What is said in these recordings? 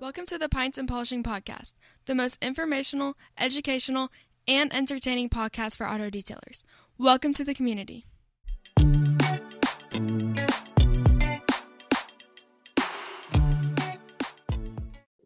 Welcome to the Pints and Polishing Podcast, the most informational, educational, and entertaining podcast for auto detailers. Welcome to the community.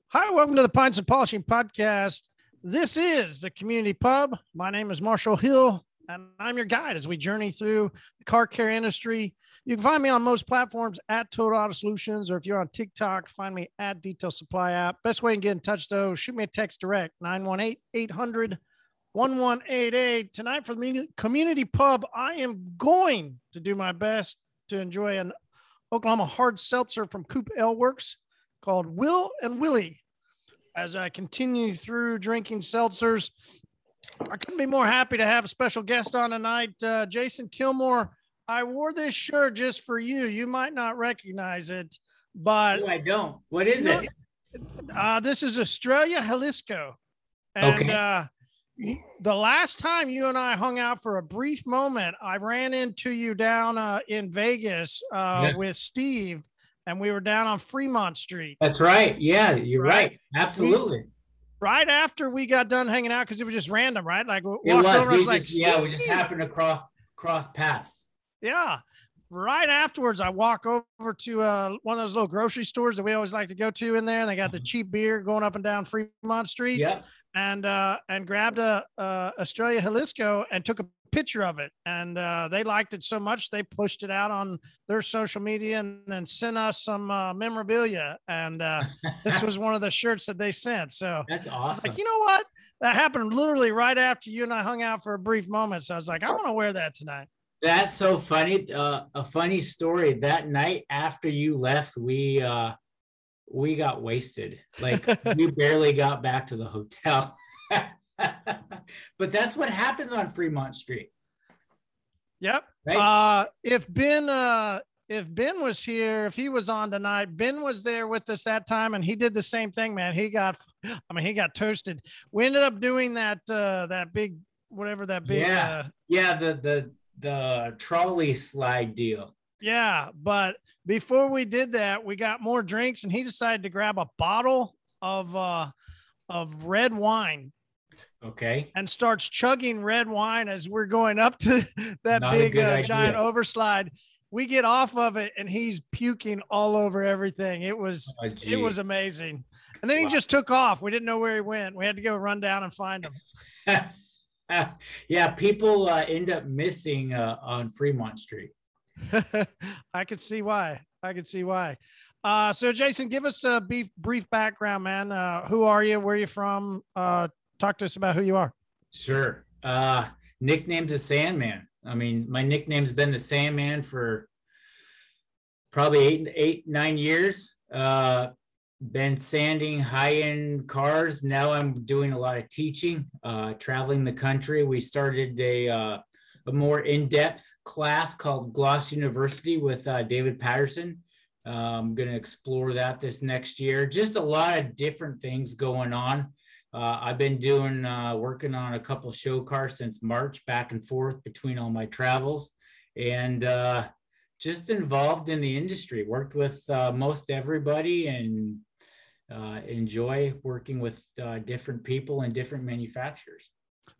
Hi, welcome to the Pints and Polishing Podcast. This is the community pub. My name is Marshall Hill, and I'm your guide as we journey through the car care industry. You can find me on most platforms at Total Auto Solutions, or if you're on TikTok, find me at Detail Supply App. Best way to get in touch, though, shoot me a text direct 918 800 1188. Tonight for the community pub, I am going to do my best to enjoy an Oklahoma hard seltzer from Coop Ale Works called Will and Willie. As I continue through drinking seltzers, I couldn't be more happy to have a special guest on tonight, uh, Jason Kilmore. I wore this shirt just for you. You might not recognize it, but no, I don't. What is it? Uh, this is Estrella Jalisco. And okay. uh, the last time you and I hung out for a brief moment, I ran into you down uh, in Vegas uh, yeah. with Steve, and we were down on Fremont Street. That's right. Yeah, you're right. right. Absolutely. Right after we got done hanging out, because it was just random, right? Like it was. Over, we was just, like, yeah, we just happened to cross cross paths. Yeah. Right afterwards, I walk over to uh, one of those little grocery stores that we always like to go to in there, and they got the mm-hmm. cheap beer going up and down Fremont Street. Yeah. And uh, and grabbed a, a Estrella Jalisco and took a picture of it and uh, they liked it so much they pushed it out on their social media and then sent us some uh, memorabilia and uh, this was one of the shirts that they sent so that's awesome like you know what that happened literally right after you and i hung out for a brief moment so i was like i want to wear that tonight that's so funny. Uh, a funny story. That night after you left, we uh, we got wasted. Like we barely got back to the hotel. but that's what happens on Fremont Street. Yep. Right? Uh, if Ben uh, if Ben was here, if he was on tonight, Ben was there with us that time, and he did the same thing, man. He got, I mean, he got toasted. We ended up doing that uh, that big whatever that big yeah uh, yeah the the the trolley slide deal. Yeah, but before we did that, we got more drinks, and he decided to grab a bottle of uh of red wine. Okay. And starts chugging red wine as we're going up to that Not big uh, giant overslide. We get off of it, and he's puking all over everything. It was oh, it was amazing. And then wow. he just took off. We didn't know where he went. We had to go run down and find him. yeah, people uh, end up missing uh, on Fremont Street. I could see why. I could see why. Uh, so, Jason, give us a brief, brief background, man. Uh, who are you? Where are you from? Talk to us about who you are. Sure. Uh, nickname's the Sandman. I mean, my nickname's been the Sandman for probably eight, eight, nine years. Uh, been sanding high-end cars. Now I'm doing a lot of teaching, uh, traveling the country. We started a, uh, a more in-depth class called Gloss University with uh, David Patterson. Uh, I'm going to explore that this next year. Just a lot of different things going on. Uh, I've been doing uh, working on a couple show cars since March, back and forth between all my travels, and just involved in the industry. Worked with most everybody and uh, enjoy working with uh, different people and different manufacturers.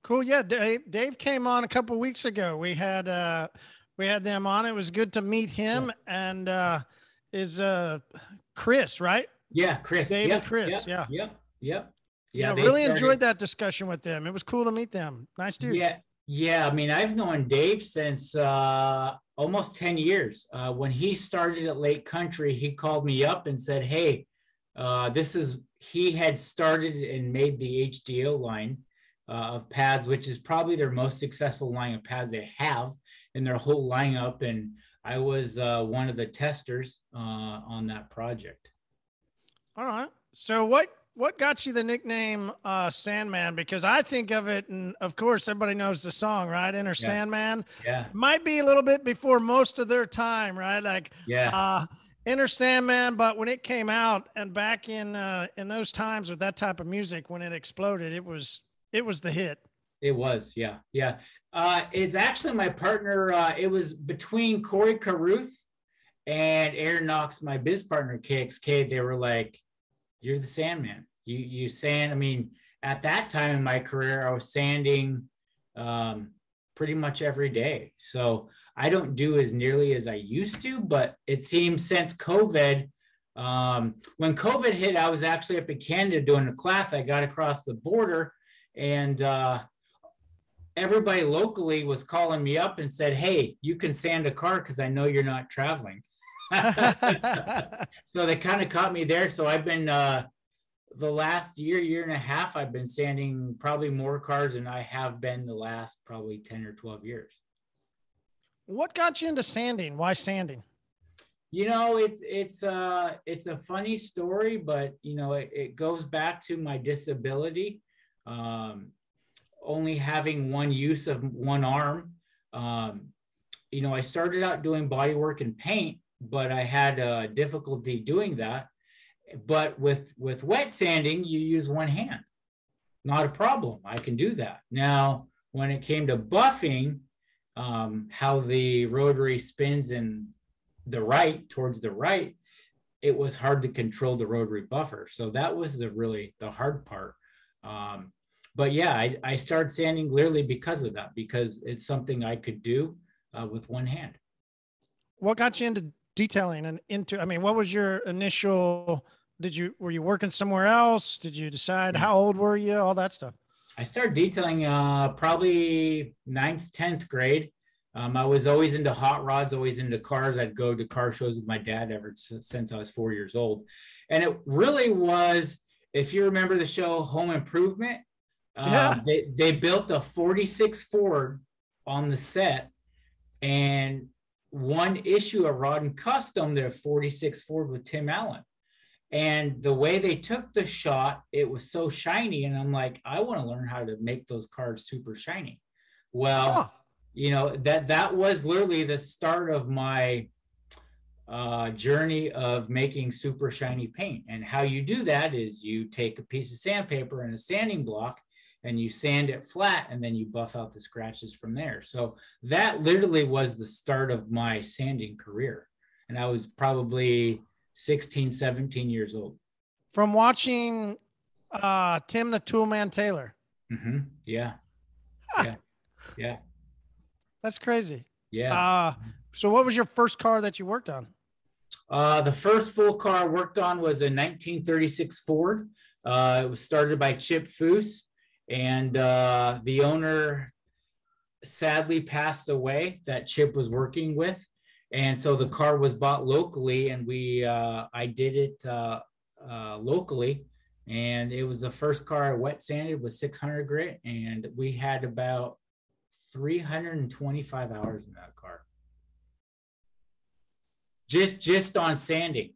Cool. Yeah, Dave. Dave came on a couple weeks ago. We had uh, we had them on. It was good to meet him. Yeah. And uh, is uh, Chris right? Yeah, Chris. Dave yep, and Chris. Yep, yeah. Yep. Yep. Yeah. yeah really started... enjoyed that discussion with them. It was cool to meet them. Nice dudes. Yeah. Yeah. I mean, I've known Dave since uh, almost 10 years. Uh, when he started at Lake Country, he called me up and said, Hey, uh, this is he had started and made the HDO line uh, of pads, which is probably their most successful line of pads they have in their whole lineup. And I was uh, one of the testers uh, on that project. All right. So what what got you the nickname uh, Sandman? Because I think of it, and of course everybody knows the song, right? Enter yeah. Sandman. Yeah. Might be a little bit before most of their time, right? Like yeah. Uh, Enter Sandman, but when it came out and back in uh, in those times with that type of music, when it exploded, it was it was the hit. It was, yeah, yeah. Uh, it's actually my partner. Uh, it was between Corey Carruth and Aaron Knox, my biz partner, KXK, they were like, "You're the Sandman. You you sand." I mean, at that time in my career, I was sanding um, pretty much every day. So I don't do as nearly as I used to, but it seems since COVID, um, when COVID hit, I was actually up in Canada doing a class. I got across the border and uh, everybody locally was calling me up and said, Hey, you can sand a car because I know you're not traveling. So they kind of caught me there. So I've been uh, the last year, year and a half, I've been sanding probably more cars than I have been the last probably 10 or 12 years. What got you into sanding? Why sanding? You know, it's it's uh it's a funny story, but you know, it, it goes back to my disability. Um, only having one use of one arm. Um, you know, I started out doing body work and paint, but I had uh, difficulty doing that. But with with wet sanding, you use one hand. Not a problem. I can do that. Now, when it came to buffing, um, how the rotary spins in the right towards the right, it was hard to control the rotary buffer. So that was the really the hard part. Um, but yeah, I, I started sanding clearly because of that, because it's something I could do uh, with one hand. What got you into detailing and into, I mean, what was your initial, did you, were you working somewhere else? Did you decide how old were you? All that stuff. I started detailing uh, probably ninth, 10th grade. Um, I was always into hot rods, always into cars. I'd go to car shows with my dad ever since I was four years old. And it really was, if you remember the show Home Improvement, uh, yeah. they, they built a 46 Ford on the set. And one issue of Rod and Custom, their 46 Ford with Tim Allen. And the way they took the shot, it was so shiny. And I'm like, I want to learn how to make those cars super shiny. Well, huh. you know, that that was literally the start of my uh, journey of making super shiny paint. And how you do that is you take a piece of sandpaper and a sanding block and you sand it flat and then you buff out the scratches from there. So that literally was the start of my sanding career. And I was probably 16, 17 years old. From watching uh, Tim the Toolman Taylor. Mm-hmm. Yeah. Yeah. Yeah. That's crazy. Yeah. Uh, so what was your first car that you worked on? Uh, the first full car I worked on was a 1936 Ford. Uh, it was started by Chip Foose, and uh, the owner sadly passed away that Chip was working with. And so the car was bought locally and we uh, i did it uh, uh, locally. And it was the first car i wet sanded with 600 grit and we had about 325 hours in that car. Just just on sanding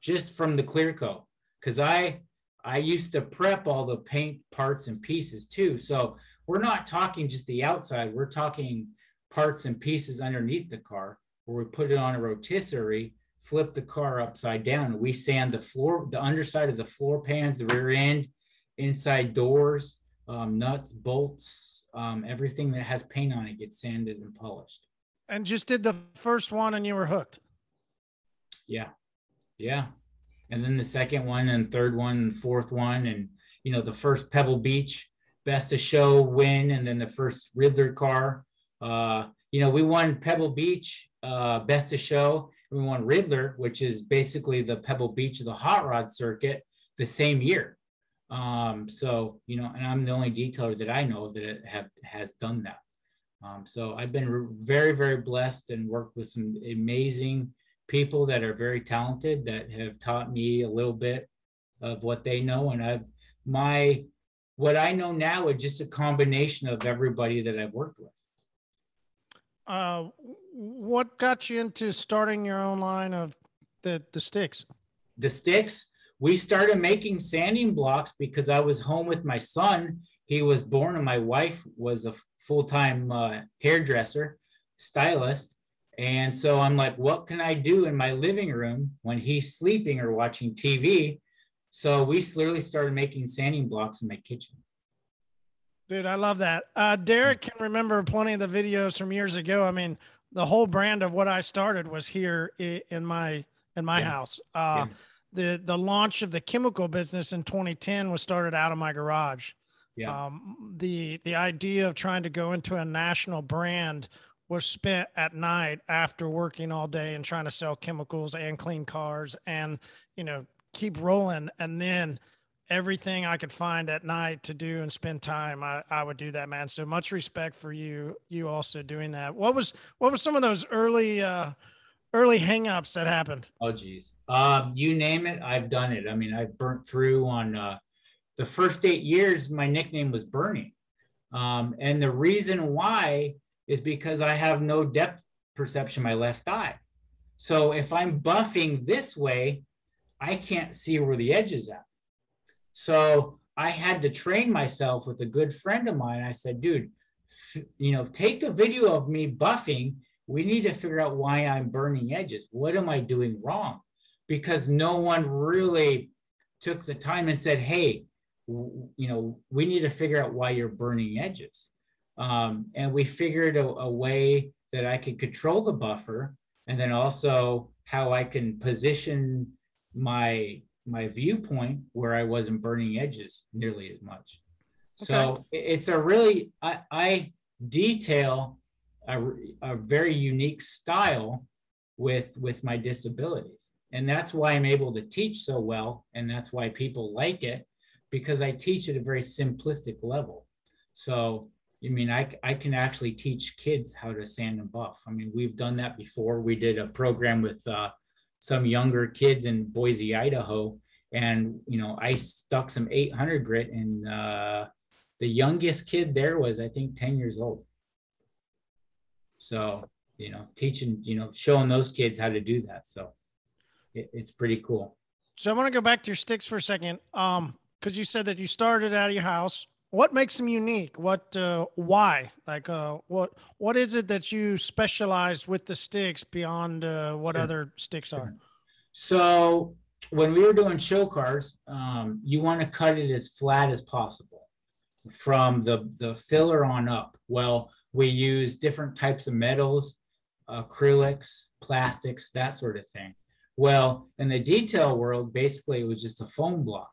just from the clear coat. Because i i used to prep all the paint parts and pieces too so we're not talking just the outside we're talking parts and pieces underneath the car where we put it on a rotisserie, flip the car upside down. We sand the floor, the underside of the floor pans, the rear end, inside doors, um, nuts, bolts, um, everything that has paint on it gets sanded and polished. And just did the first one and you were hooked. Yeah. Yeah. And then the second one and third one and fourth one. And, you know, the first Pebble Beach best of show win. And then the first Ridler car. Uh, you know, we won Pebble Beach uh, Best of Show. and We won Ridler, which is basically the Pebble Beach of the hot rod circuit, the same year. Um, so you know, and I'm the only detailer that I know that have has done that. Um, so I've been very, very blessed and worked with some amazing people that are very talented that have taught me a little bit of what they know. And I've my what I know now is just a combination of everybody that I've worked with. Uh, what got you into starting your own line of the the sticks? The sticks. We started making sanding blocks because I was home with my son. He was born, and my wife was a full time uh, hairdresser, stylist. And so I'm like, what can I do in my living room when he's sleeping or watching TV? So we literally started making sanding blocks in my kitchen. Dude, I love that. Uh, Derek can remember plenty of the videos from years ago. I mean, the whole brand of what I started was here in my in my yeah. house. Uh, yeah. The the launch of the chemical business in 2010 was started out of my garage. Yeah. Um, the the idea of trying to go into a national brand was spent at night after working all day and trying to sell chemicals and clean cars and you know keep rolling and then everything I could find at night to do and spend time, I, I would do that, man. So much respect for you, you also doing that. What was, what was some of those early, uh, early hangups that happened? Oh geez. Um, you name it. I've done it. I mean, I've burnt through on, uh, the first eight years, my nickname was Bernie. Um, and the reason why is because I have no depth perception my left eye. So if I'm buffing this way, I can't see where the edge is at. So I had to train myself with a good friend of mine. I said, dude, you know, take a video of me buffing. We need to figure out why I'm burning edges. What am I doing wrong? Because no one really took the time and said, hey, you know, we need to figure out why you're burning edges. Um, and we figured a, a way that I could control the buffer and then also how I can position my my viewpoint where I wasn't burning edges nearly as much. Okay. So it's a really I, I detail a, a very unique style with with my disabilities, and that's why I'm able to teach so well, and that's why people like it because I teach at a very simplistic level. So I mean, I, I can actually teach kids how to sand and buff. I mean, we've done that before. We did a program with uh, some younger kids in Boise, Idaho. And, you know, I stuck some 800 grit and uh, the youngest kid there was, I think, 10 years old. So, you know, teaching, you know, showing those kids how to do that. So it, it's pretty cool. So I want to go back to your sticks for a second. Um, because you said that you started out of your house. What makes them unique? What, uh, why? Like, uh, what, what is it that you specialized with the sticks beyond uh, what yeah. other sticks are? So when we were doing show cars, um, you want to cut it as flat as possible from the, the filler on up. Well, we use different types of metals, acrylics, plastics, that sort of thing. Well, in the detail world, basically it was just a foam block.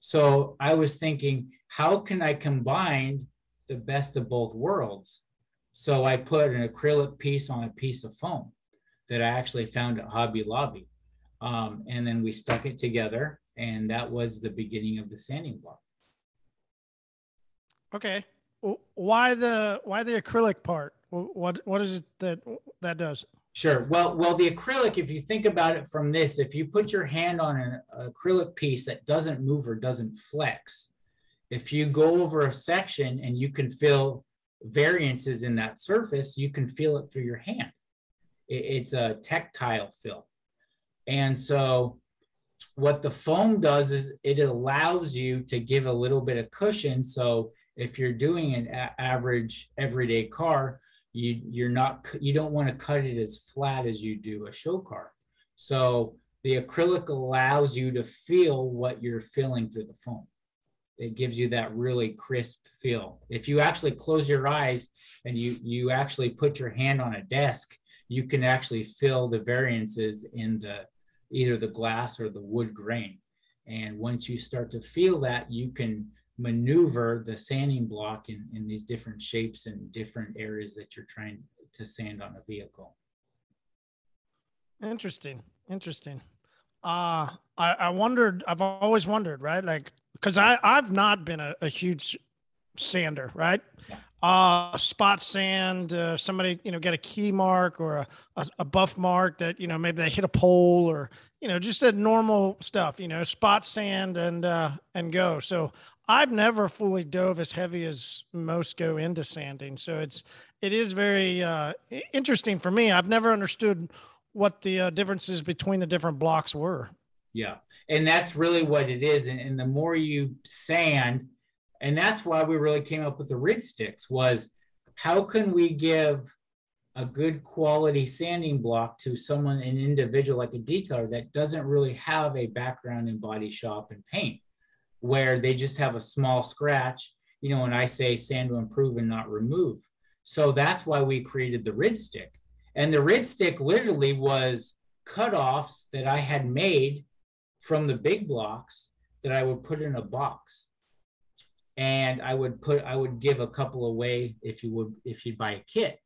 So I was thinking, how can I combine the best of both worlds? So I put an acrylic piece on a piece of foam that I actually found at Hobby Lobby. Um, and then we stuck it together, and that was the beginning of the sanding block. Okay, why the why the acrylic part? What what is it that that does? Sure. Well, well, the acrylic, if you think about it from this, if you put your hand on an acrylic piece that doesn't move or doesn't flex, if you go over a section and you can feel variances in that surface, you can feel it through your hand. It's a tactile feel. And so what the foam does is it allows you to give a little bit of cushion. So if you're doing an average everyday car, you you're not you don't want to cut it as flat as you do a show car. So the acrylic allows you to feel what you're feeling through the foam. It gives you that really crisp feel. If you actually close your eyes and you you actually put your hand on a desk, you can actually feel the variances in the either the glass or the wood grain. And once you start to feel that, you can maneuver the sanding block in, in these different shapes and different areas that you're trying to sand on a vehicle. Interesting. Interesting. Uh, I, I wondered, I've always wondered, right? Like, cause I, I've not been a, a huge sander, right? Yeah uh, spot sand, uh, somebody, you know, get a key mark or a, a, a, buff mark that, you know, maybe they hit a pole or, you know, just a normal stuff, you know, spot sand and, uh, and go. So I've never fully dove as heavy as most go into sanding. So it's, it is very, uh, interesting for me. I've never understood what the uh, differences between the different blocks were. Yeah. And that's really what it is. And, and the more you sand, and that's why we really came up with the rid sticks was how can we give a good quality sanding block to someone an individual like a detailer that doesn't really have a background in body shop and paint where they just have a small scratch you know when i say sand to improve and not remove so that's why we created the rid stick And the rid stick literally was cutoffs that I had made from the big blocks that I would put in a box. And I would put, I would give a couple away if you would, if you'd buy a kit.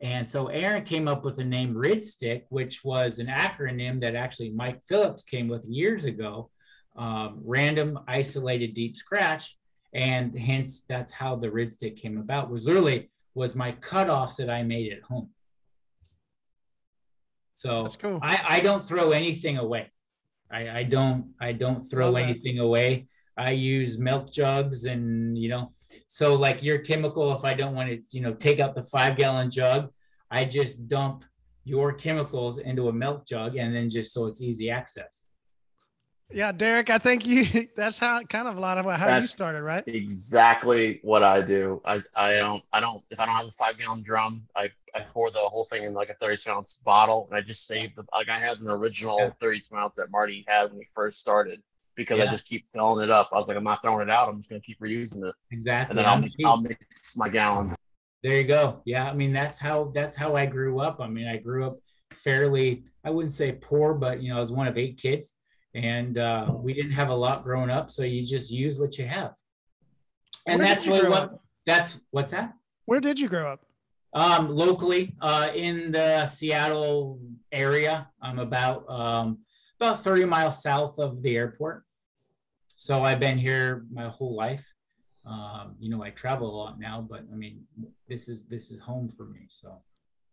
And so Aaron came up with the name RID Stick, which was an acronym that actually Mike Phillips came with years ago um, Random Isolated Deep Scratch. And hence that's how the RID Stick came about, was literally was my cutoffs that I made at home. So cool. I, I don't throw anything away. I, I don't I don't throw Love that. anything away. I use milk jugs and you know, so like your chemical, if I don't want to, you know, take out the five gallon jug, I just dump your chemicals into a milk jug and then just so it's easy access. Yeah, Derek, I think you that's how kind of a lot of how you started, right? Exactly what I do. I I don't I don't if I don't have a five gallon drum, I I pour the whole thing in like a 32 ounce bottle and I just save the like I had an original Yeah. 32 ounce that Marty had when we first started because I just keep filling it up. I was like, I'm not throwing it out. I'm just gonna keep reusing it, Exactly. and then I'll I'm mix, the I'll mix my gallon. There you go. Yeah, I mean that's how that's how I grew up. I mean, I grew up fairly I wouldn't say poor, but you know, I was one of eight kids and uh, we didn't have a lot growing up, so you just use what you have. And Where that's what up? that's what's that? Where did you grow up? Um, locally, uh, in the Seattle area, I'm about um, about 30 miles south of the airport. So I've been here my whole life. Um, you know, I travel a lot now, but I mean, this is this is home for me. So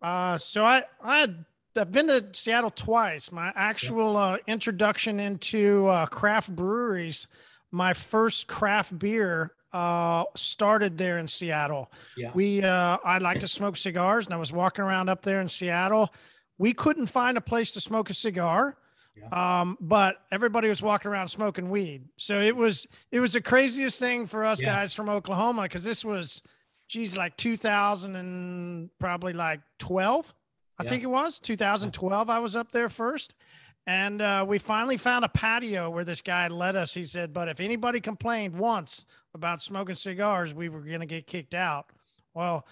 Uh, so I I had, I've been to Seattle twice. My actual uh, introduction into uh, craft breweries, my first craft beer uh, started there in Seattle. yeah, We uh, I like to smoke cigars, and I was walking around up there in Seattle. We couldn't find a place to smoke a cigar. Um, but everybody was walking around smoking weed. So it was it was the craziest thing for us Yeah. guys from Oklahoma because this was geez, like 2000 and probably like 12, I Yeah. think it was 2012. I was up there first. And uh, we finally found a patio where this guy led us. He said, But if anybody complained once about smoking cigars, we were going to get kicked out. Well,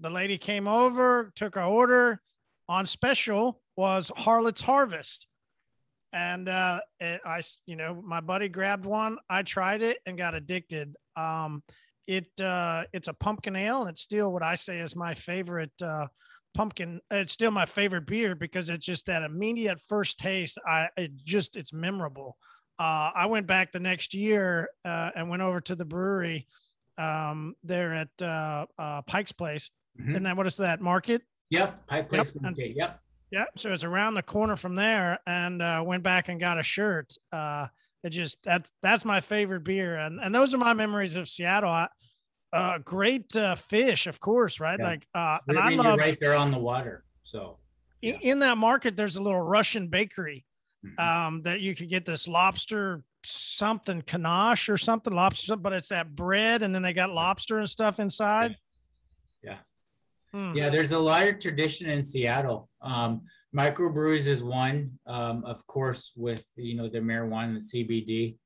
the lady came over, took our order. On special was Harlot's Harvest. And uh, it, I, you know, my buddy grabbed one. I tried it and got addicted. Um, it uh, it's a pumpkin ale, and it's still what I say is my favorite uh, pumpkin. It's still my favorite beer because it's just that immediate first taste. I it just it's memorable. Uh, I went back the next year uh, and went over to the brewery um, there at uh, uh, Pike's Place. Mhm. Isn't that what is that market? yep, Pike Yep, Place. and- okay, yep, Yeah, so it's around the corner from there, and uh, went back and got a shirt. Uh, it just that's that's my favorite beer, and and those are my memories of Seattle. I, uh, great uh, fish, of course, right? Yeah. Like, uh, and I love right there on the water. So in, in that market. There's a little Russian bakery mhm. um, that you could get this lobster something ganache or something lobster, but it's that bread, and then they got lobster and stuff inside. Yeah. Hmm. Yeah, there's a lot of tradition in Seattle. Um, microbreweries is one, um, of course, with you know the marijuana and the CBD.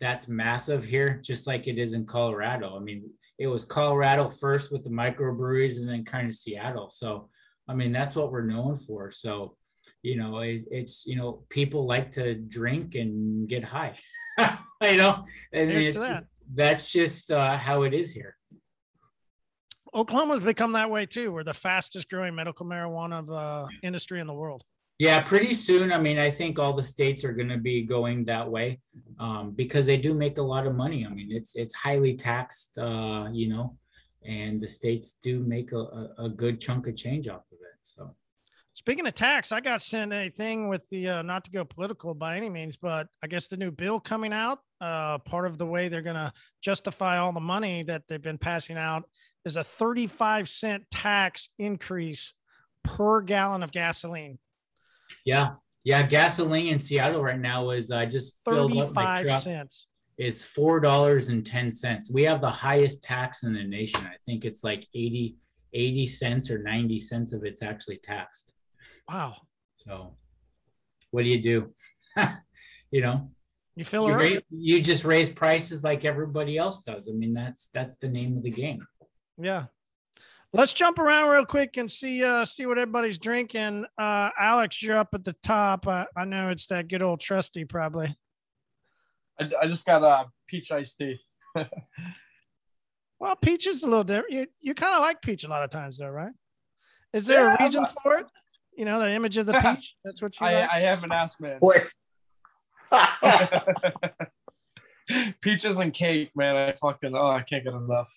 That's massive here, just like it is in Colorado. I mean, it was Colorado first with the microbreweries, and then kind of Seattle. So, I mean, that's what we're known for. So, you know, it, it's you know people like to drink and get high. you know, and that. that's just uh, how it is here. Oklahoma's become that way too. We're the fastest growing medical marijuana uh, industry in the world. Yeah, pretty soon. I mean, I think all the states are going to be going that way um, because they do make a lot of money. I mean, it's it's highly taxed, uh, you know, and the states do make a, a, good chunk of change off of it. So Speaking of tax, I got sent a thing with the uh, not to go political by any means, but I guess the new bill coming out. Uh, part of the way they're going to justify all the money that they've been passing out is a 35 cent tax increase per gallon of gasoline. Yeah, yeah, gasoline in Seattle right now is I just filled up my 35 truck cents. is four dollars and ten cents. We have the highest tax in the nation. I think it's like 80, 80 cents or ninety cents of it's actually taxed. Wow. So what do you do? you know, You it? raise, you just raise prices like everybody else does. I mean, that's that's the name of the game. Yeah. Let's jump around real quick and see uh see what everybody's drinking. Uh Alex, you're up at the top. I, I know it's that good old trusty probably. I, I just got a peach iced tea. Well, peach is a little different. You, you kind of like peach a lot of times though, right? Is there Yeah, a reason I'm- for it? You know, the image of the peach. That's what you I, like. I haven't asked, man. Wait. Peaches and cake, man. I fucking oh, I can't get enough.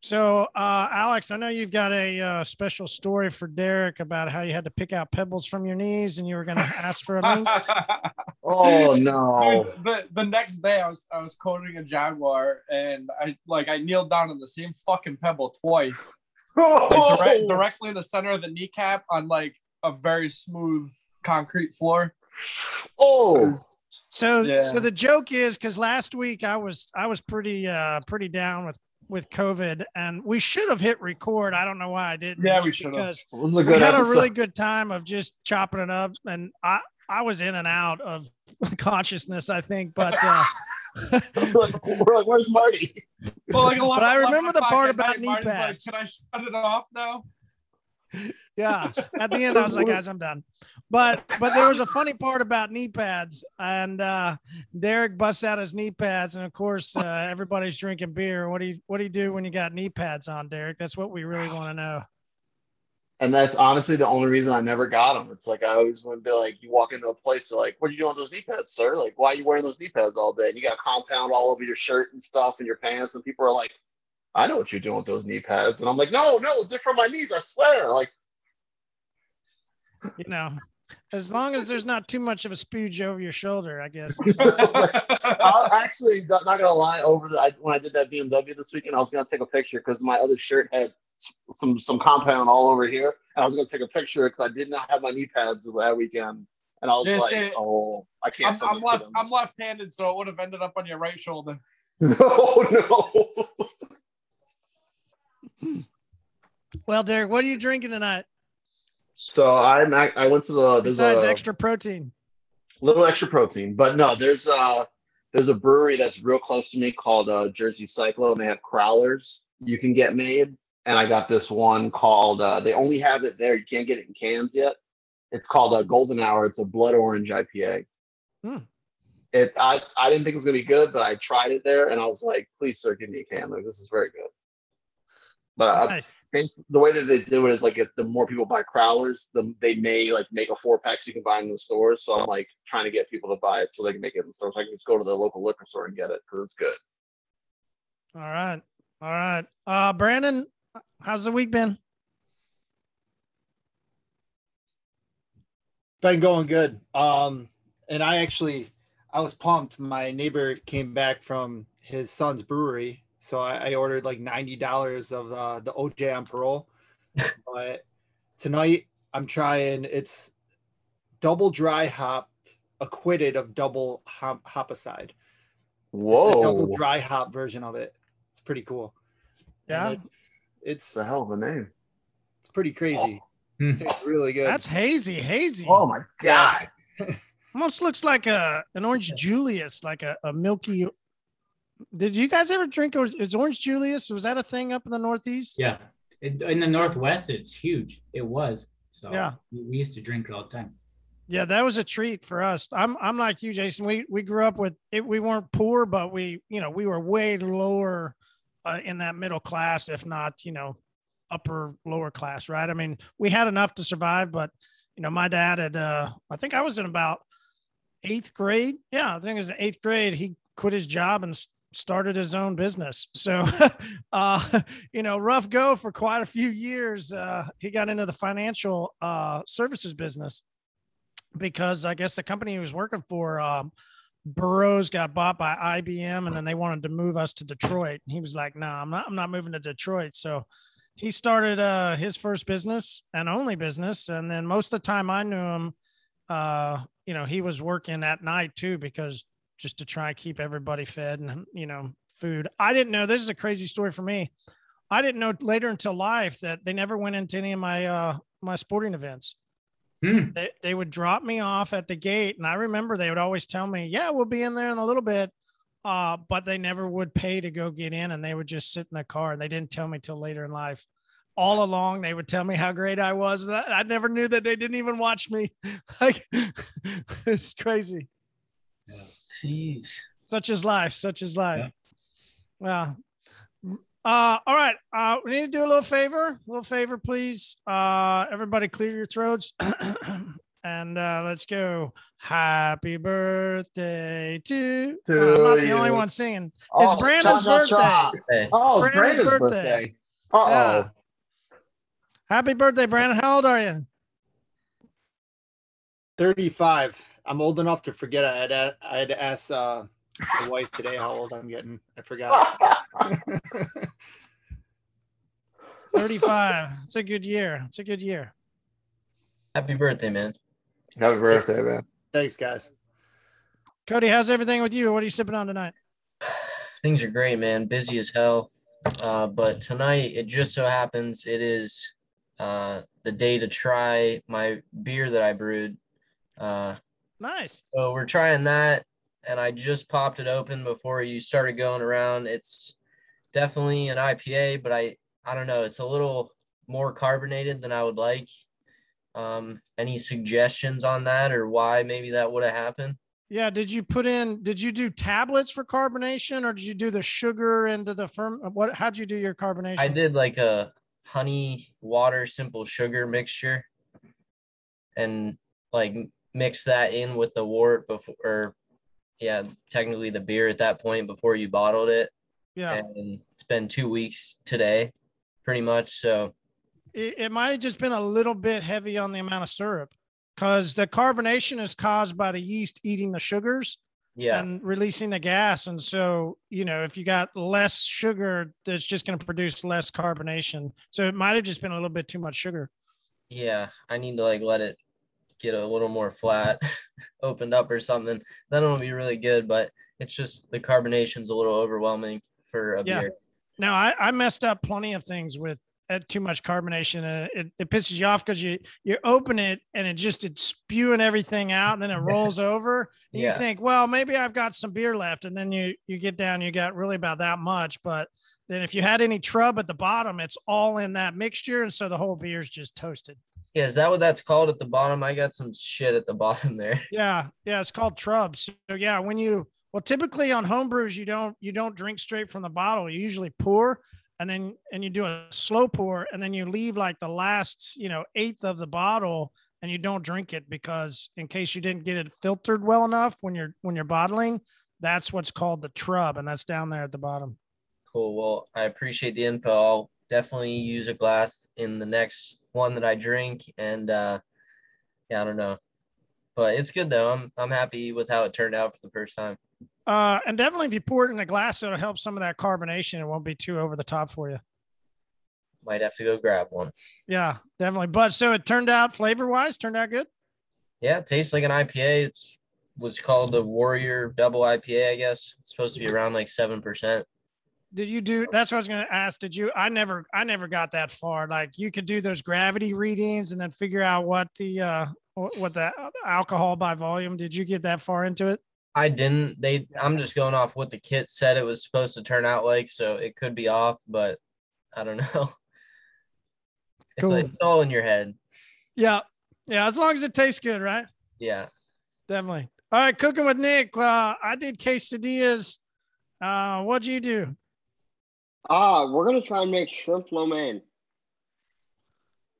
So, uh, Alex, I know you've got a uh, special story for Derek about how you had to pick out pebbles from your knees and you were going to ask for a mink. oh no. Dude, the, the next day I was I was coating a jaguar and I like I kneeled down on the same fucking pebble twice. Like direct, directly in the center of the kneecap on like a very smooth concrete floor. Oh, So, Yeah. so the joke is because last week I was I was pretty uh pretty down with with COVID and we should have hit record. I don't know why I didn't. Yeah, we should have. it was a we good had a really good time of just chopping it up and I I was in and out of consciousness I think, but uh, we're like, we're like, where's Marty? Well, like 11 But I remember the part about night, knee Marty's pads. Like, Can I shut it off now? yeah at the end i was like guys i'm done but but there was a funny part about knee pads and uh derek busts out his knee pads and of course uh, everybody's drinking beer what do you what do you do when you got knee pads on derek that's what we really want to know And that's honestly the only reason I never got them. It's like I always want to be like, you walk into a place, they're like, "What are you doing with those knee pads, sir? Like, why are you wearing those knee pads all day? And you got compound all over your shirt and stuff and your pants." And people are like, "I know what you're doing with those knee pads." And I'm like, "No, no, they're for my knees. I swear." Like, you know as long as there's not too much of a spooge over your shoulder i guess I'm actually not, not gonna lie. Over the I, when I did that BMW this weekend, I was gonna take a picture because my other shirt had some some compound all over here, and I was gonna take a picture because I did not have my knee pads that weekend, and I was Yes, like, it- "Oh, I can't." I'm, I'm left. I'm left-handed, so it would have ended up on your right shoulder. No, no. Hmm. well derek what are you drinking tonight So I'm I went to the there's besides a extra protein little extra protein, but no, there's uh there's a brewery that's real close to me called uh, Jersey Cyclone, and they have crowlers you can get made. And I got this one called uh, they only have it there. You can't get it in cans yet. It's called a Golden Hour. It's a blood orange IPA. Hmm. It I I didn't think it was gonna be good, but I tried it there, and I was like, please, sir, give me a can. Like this is very good. But nice bas- the way that they do it is like if the more people buy crowlers, the they may like make a four pack so you can buy in the stores. So I'm like trying to get people to buy it so they can make it in the stores. So I can just go to the local liquor store and get it because it's good. all right all right uh brandon how's the week been been going good. Um, and I actually, I was pumped. My neighbor came back from his son's brewery, so I, I ordered like ninety dollars of uh, the OJ on parole. but tonight I'm trying. It's double dry hopped, acquitted of double hop, hopicide. It's a double dry hop version of it. It's pretty cool. Yeah. it- it's the hell of a name. it's pretty crazy. Hmm. It tastes really good. that's hazy hazy Oh my god. almost looks like a an orange Julius, like a, a milky. Did you guys ever drink? or- Is orange Julius? Was that a thing up in the Northeast? Yeah. In, in the Northwest, it's huge. It was. So Yeah. we, used to drink it all the time. Yeah, that was a treat for us. I'm I'm like you, Jason. We we grew up with it. We weren't poor, but we you know we were way lower uh, in that middle class, if not you know upper lower class, right? I mean, we had enough to survive, but you know, my dad had. uh I think I was in about eighth grade. Yeah, I think it was in eighth grade. He quit his job and started his own business. So, uh, you know, rough go for quite a few years. Uh, he got into the financial uh, services business because I guess the company he was working for, um, Burroughs got bought by IBM, and then they wanted to move us to Detroit. And he was like, "No, nah, I'm not. I'm not moving to Detroit." So he started uh, his first business and only business, and then most of the time I knew him, uh, you know, he was working at night too because just to try and keep everybody fed and you know food. I didn't know. This is a crazy story for me. I didn't know later until life that they never went into any of my uh, my sporting events Hmm. they, they would drop me off at the gate and i remember they would always tell me yeah we'll be in there in a little bit uh, but they never would pay to go get in and they would just sit in the car and they didn't tell me till later in life all along they would tell me how great I was. And I, I never knew that they didn't even watch me. Like it's crazy. Jeez. Such is life. Such is life. Yeah. Well, uh, all right. Uh, we need to do a little favor. A little favor, please. Uh, everybody, clear your throats, and uh, let's go. Happy birthday to. To Oh, I'm not the only one singing. Oh, It's Brandon's cha, cha, cha. birthday. Hey, Oh, Brandon's Brandon's birthday. birthday. Uh oh. Yeah. Happy birthday, Brandon. How old are you? 35. I'm old enough to forget. I had a, I had to ask uh, my wife today how old I'm getting. I forgot. 35. It's a good year. It's a good year. happy birthday, man. Happy birthday, man. Thanks, guys. Cody, how's everything with you? What are you sipping on tonight? Things are great, man. Busy as hell. Uh, but tonight, it just so happens it is uh, the day to try my beer that I brewed. Uh, Nice. so we're trying that, and I just popped it open before you started going around. It's definitely an IPA, but I I don't know. It's a little more carbonated than I would like. Um, any suggestions on that, or why maybe that would have happened? Yeah. Did you put in, did you do tablets for carbonation or did you do the sugar into the firm? What, how'd you do your carbonation? I did like a honey water simple sugar mixture and like mix that in with the wort before or yeah, technically the beer at that point before you bottled it. Yeah. And it's been two weeks today, pretty much. So It, it might have just been a little bit heavy on the amount of syrup because the carbonation is caused by the yeast eating the sugars yeah, and releasing the gas. And so, you know, if you got less sugar, that's just going to produce less carbonation. So it might have just been a little bit too much sugar. yeah. I need to like let it get a little more flat, opened up or something. Then it'll be really good. But it's just the carbonation's a little overwhelming for a Yeah. beer. Now I, I messed up plenty of things with uh, too much carbonation. Uh, it, it pisses you off because you you open it and it just it's spewing everything out, and then it rolls over. And Yeah. You think, well, maybe I've got some beer left, and then you you get down, you got really about that much. But then if you had any trub at the bottom, it's all in that mixture, and so the whole beer's just toasted. Yeah, is that what that's called at the bottom? I got some shit at the bottom there. Yeah, yeah, it's called trub. So yeah, when you well, typically on home brews, you don't you don't drink straight from the bottle. You usually pour and then and you do a slow pour and then you leave like the last, you know, eighth of the bottle and you don't drink it because in case you didn't get it filtered well enough when you're when you're bottling, that's what's called the trub and that's down there at the bottom. Cool. Well, I appreciate the info. I'll definitely use a glass in the next one that I drink. And uh yeah, I don't know. But it's good though. I'm I'm happy with how it turned out for the first time. Uh, and definitely if you pour it in a glass, it'll help some of that carbonation. It won't be too over the top for you. Might have to go grab one. Yeah, definitely. But so it turned out flavor wise, turned out good. Yeah, it tastes like an IPA. It's what's called the Warrior Double IPA, I guess. It's supposed to be around like seven percent. Did you do? That's what I was going to ask. Did you? I never, I never got that far. Like you could do those gravity readings and then figure out what the uh what the alcohol by volume. Did you get that far into it? I didn't. They. I'm just going off what the kit said it was supposed to turn out like, so it could be off, but I don't know. It's, Cool. like, it's all in your head. Yeah, yeah. As long as it tastes good, right? Yeah. Definitely. All right, cooking with Nick. Uh, I did quesadillas. Uh, what'd you do? Ah, we're gonna try and make shrimp lo mein.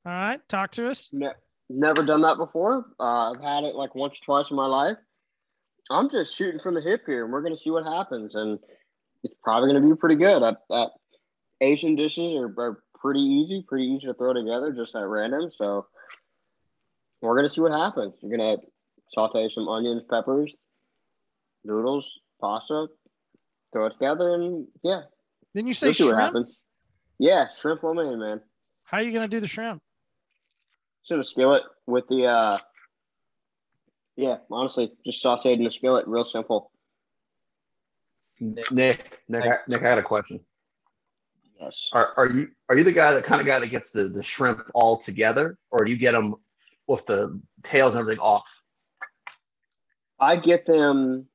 All right, talk to us. Ne- never done that before. Uh, I've had it like once or twice in my life. I'm just shooting from the hip here, and we're gonna see what happens. And it's probably gonna be pretty good. Uh, uh, Asian dishes are, are pretty easy, pretty easy to throw together just at random. So we're gonna see what happens. You're gonna saute some onions, peppers, noodles, pasta, throw it together, and yeah, Didn't you say we'll what shrimp? happens. Yeah, shrimp lo mein, man. How are you gonna do the shrimp? Should have skillet with the uh yeah, honestly, just sauteed in a skillet, real simple. Nick, Nick, I, Nick, I got a question. Yes. Are, are you are you the guy, the kind of guy that gets the, the shrimp all together, or do you get them with the tails and everything off? I get them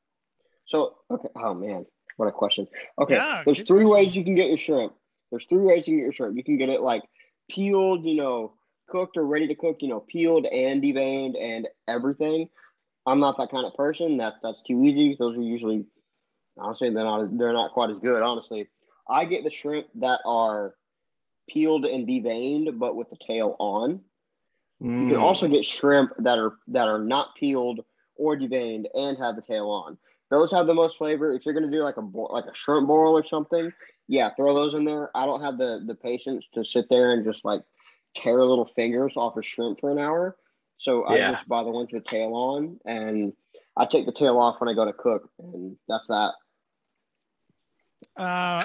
so okay, oh man, what a question. Okay. Yeah, there's three question. ways you can get your shrimp. There's three ways you can get your shrimp. You can get it like peeled, you know, cooked or ready to cook, you know, peeled and deveined and everything. I'm not that kind of person. That that's too easy. Those are usually, honestly, they're not they're not quite as good. Honestly, I get the shrimp that are peeled and deveined, but with the tail on. You can mm. also get shrimp that are that are not peeled or deveined and have the tail on. Those have the most flavor. If you're gonna do like a bo- like a shrimp boil or something, yeah, throw those in there. I don't have the the patience to sit there and just like tear little fingers off a shrimp for an hour. So I just buy the ones with tail on, and I take the tail off when I go to cook, and that's that. Uh,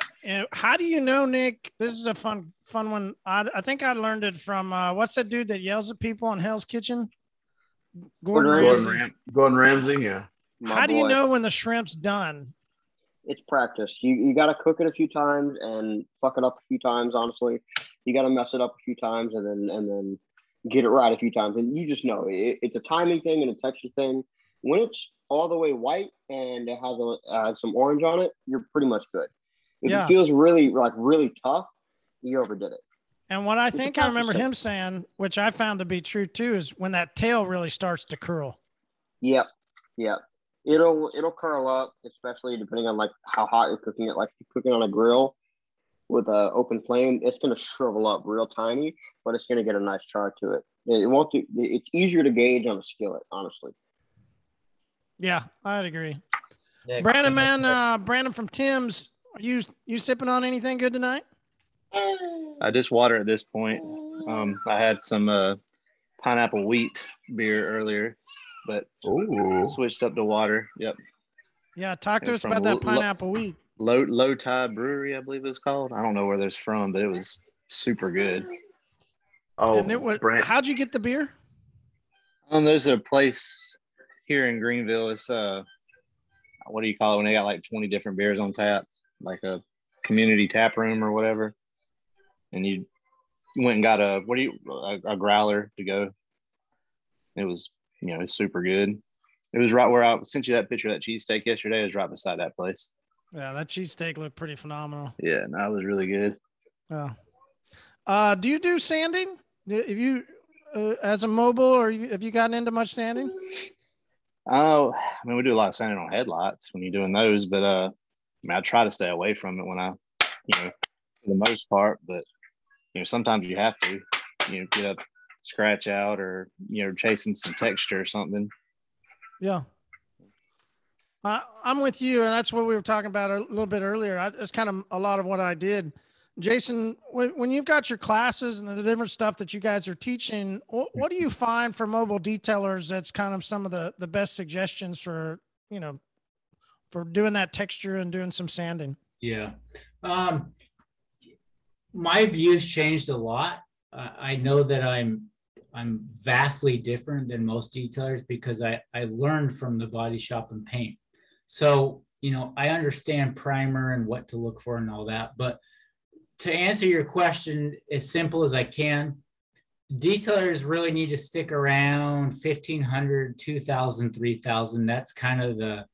how do you know, Nick? This is a fun, fun one. I, I think I learned it from uh, what's that dude that yells at people in Hell's Kitchen? Gordon, Gordon Ramsay. Gordon, Ram- Gordon Ramsay, yeah. How do you know when the shrimp's done? it's practice. You you got to cook it a few times and fuck it up a few times. Honestly, you got to mess it up a few times and then and then get it right a few times. And you just know it, it's a timing thing and a texture thing. When it's all the way white and it has a, uh, some orange on it, you're pretty much good. If Yeah. it feels really like really tough, you overdid it. And what I think I remember him saying, which I found to be true too, is when that tail really starts to curl. Yep, yep. It'll it'll curl up, especially depending on like how hot you're cooking it. Like if you're cooking on a grill with a open flame, it's gonna shrivel up real tiny, but it's gonna get a nice char to it. It won't. Do, it's easier to gauge on a skillet, honestly. Yeah, I'd agree. Nick, Brandon, man, uh, Brandon from Tim's, are you you sipping on anything good tonight? I just water at this point. Um, I had some uh, pineapple wheat beer earlier, but Ooh. switched up to water. Yep, Yeah, talk to Yeah, us about that Lo- Lo- pineapple wheat. low low tide brewery, I believe it's called. I don't know where there's from, but it was super good. Oh, and it was, Brand- how'd you get the beer? Um, there's a place here in Greenville. It's uh, what do you call it when they got like 20 different beers on tap, like a community tap room or whatever. And you went and got a what do you a, a growler to go. It was you know it's super good. It was right where I sent you that picture of that cheesesteak yesterday. It was right beside that place. Yeah, that cheesesteak looked pretty phenomenal. Yeah, and that was really good. Yeah. Uh, do you do sanding? Have you, uh, as a mobile, or have you gotten into much sanding? Oh, I mean, we do a lot of sanding on headlights when you're doing those, but uh, I mean, I try to stay away from it when I, you know, for the most part. But you know, sometimes you have to, you know, get up, scratch out, or you know, chasing some texture or something. Yeah. I, I'm with you, and that's what we were talking about a little bit earlier. I, it's kind of a lot of what I did. Jason, when, when you've got your classes and the different stuff that you guys are teaching, what, what do you find for mobile detailers? That's kind of some of the the best suggestions for you know for doing that texture and doing some sanding. Yeah. Um, my views changed a lot. I, I know that I'm I'm vastly different than most detailers because I, I learned from the body shop and paint. So, you know, I understand primer and what to look for and all that. But to answer your question as simple as I can, detailers really need to stick around 1500, 2000, 3000. That's kind of the,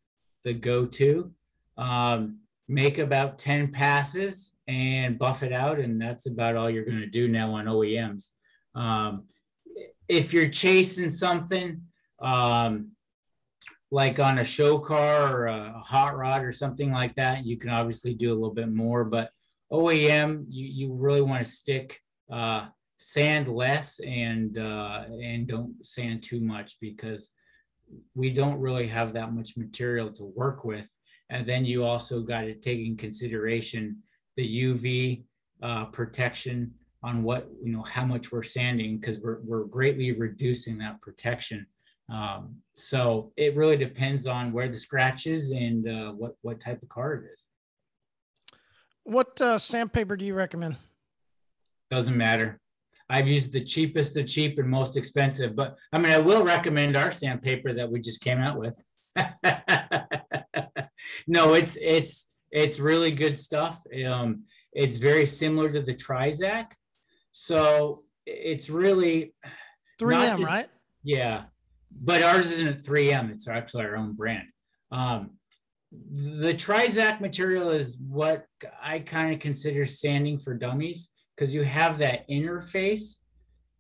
the go-to. Um, make about 10 passes and buff it out and that's about all you're going to do now on oems um, if you're chasing something um, like on a show car or a hot rod or something like that you can obviously do a little bit more but oem you, you really want to stick uh, sand less and uh, and don't sand too much because we don't really have that much material to work with. And then you also got to take in consideration the UV uh, protection on what you know how much we're sanding because we're we're greatly reducing that protection. Um, so it really depends on where the scratch is and uh, what what type of car it is. What uh, sandpaper do you recommend? Doesn't matter. I've used the cheapest the cheap and most expensive, but I mean I will recommend our sandpaper that we just came out with. no, it's it's it's really good stuff. Um, it's very similar to the Trizact, so it's really 3M, to- right? yeah, but ours isn't 3M. It's actually our own brand. Um, the Trizact material is what I kind of consider sanding for dummies because you have that interface.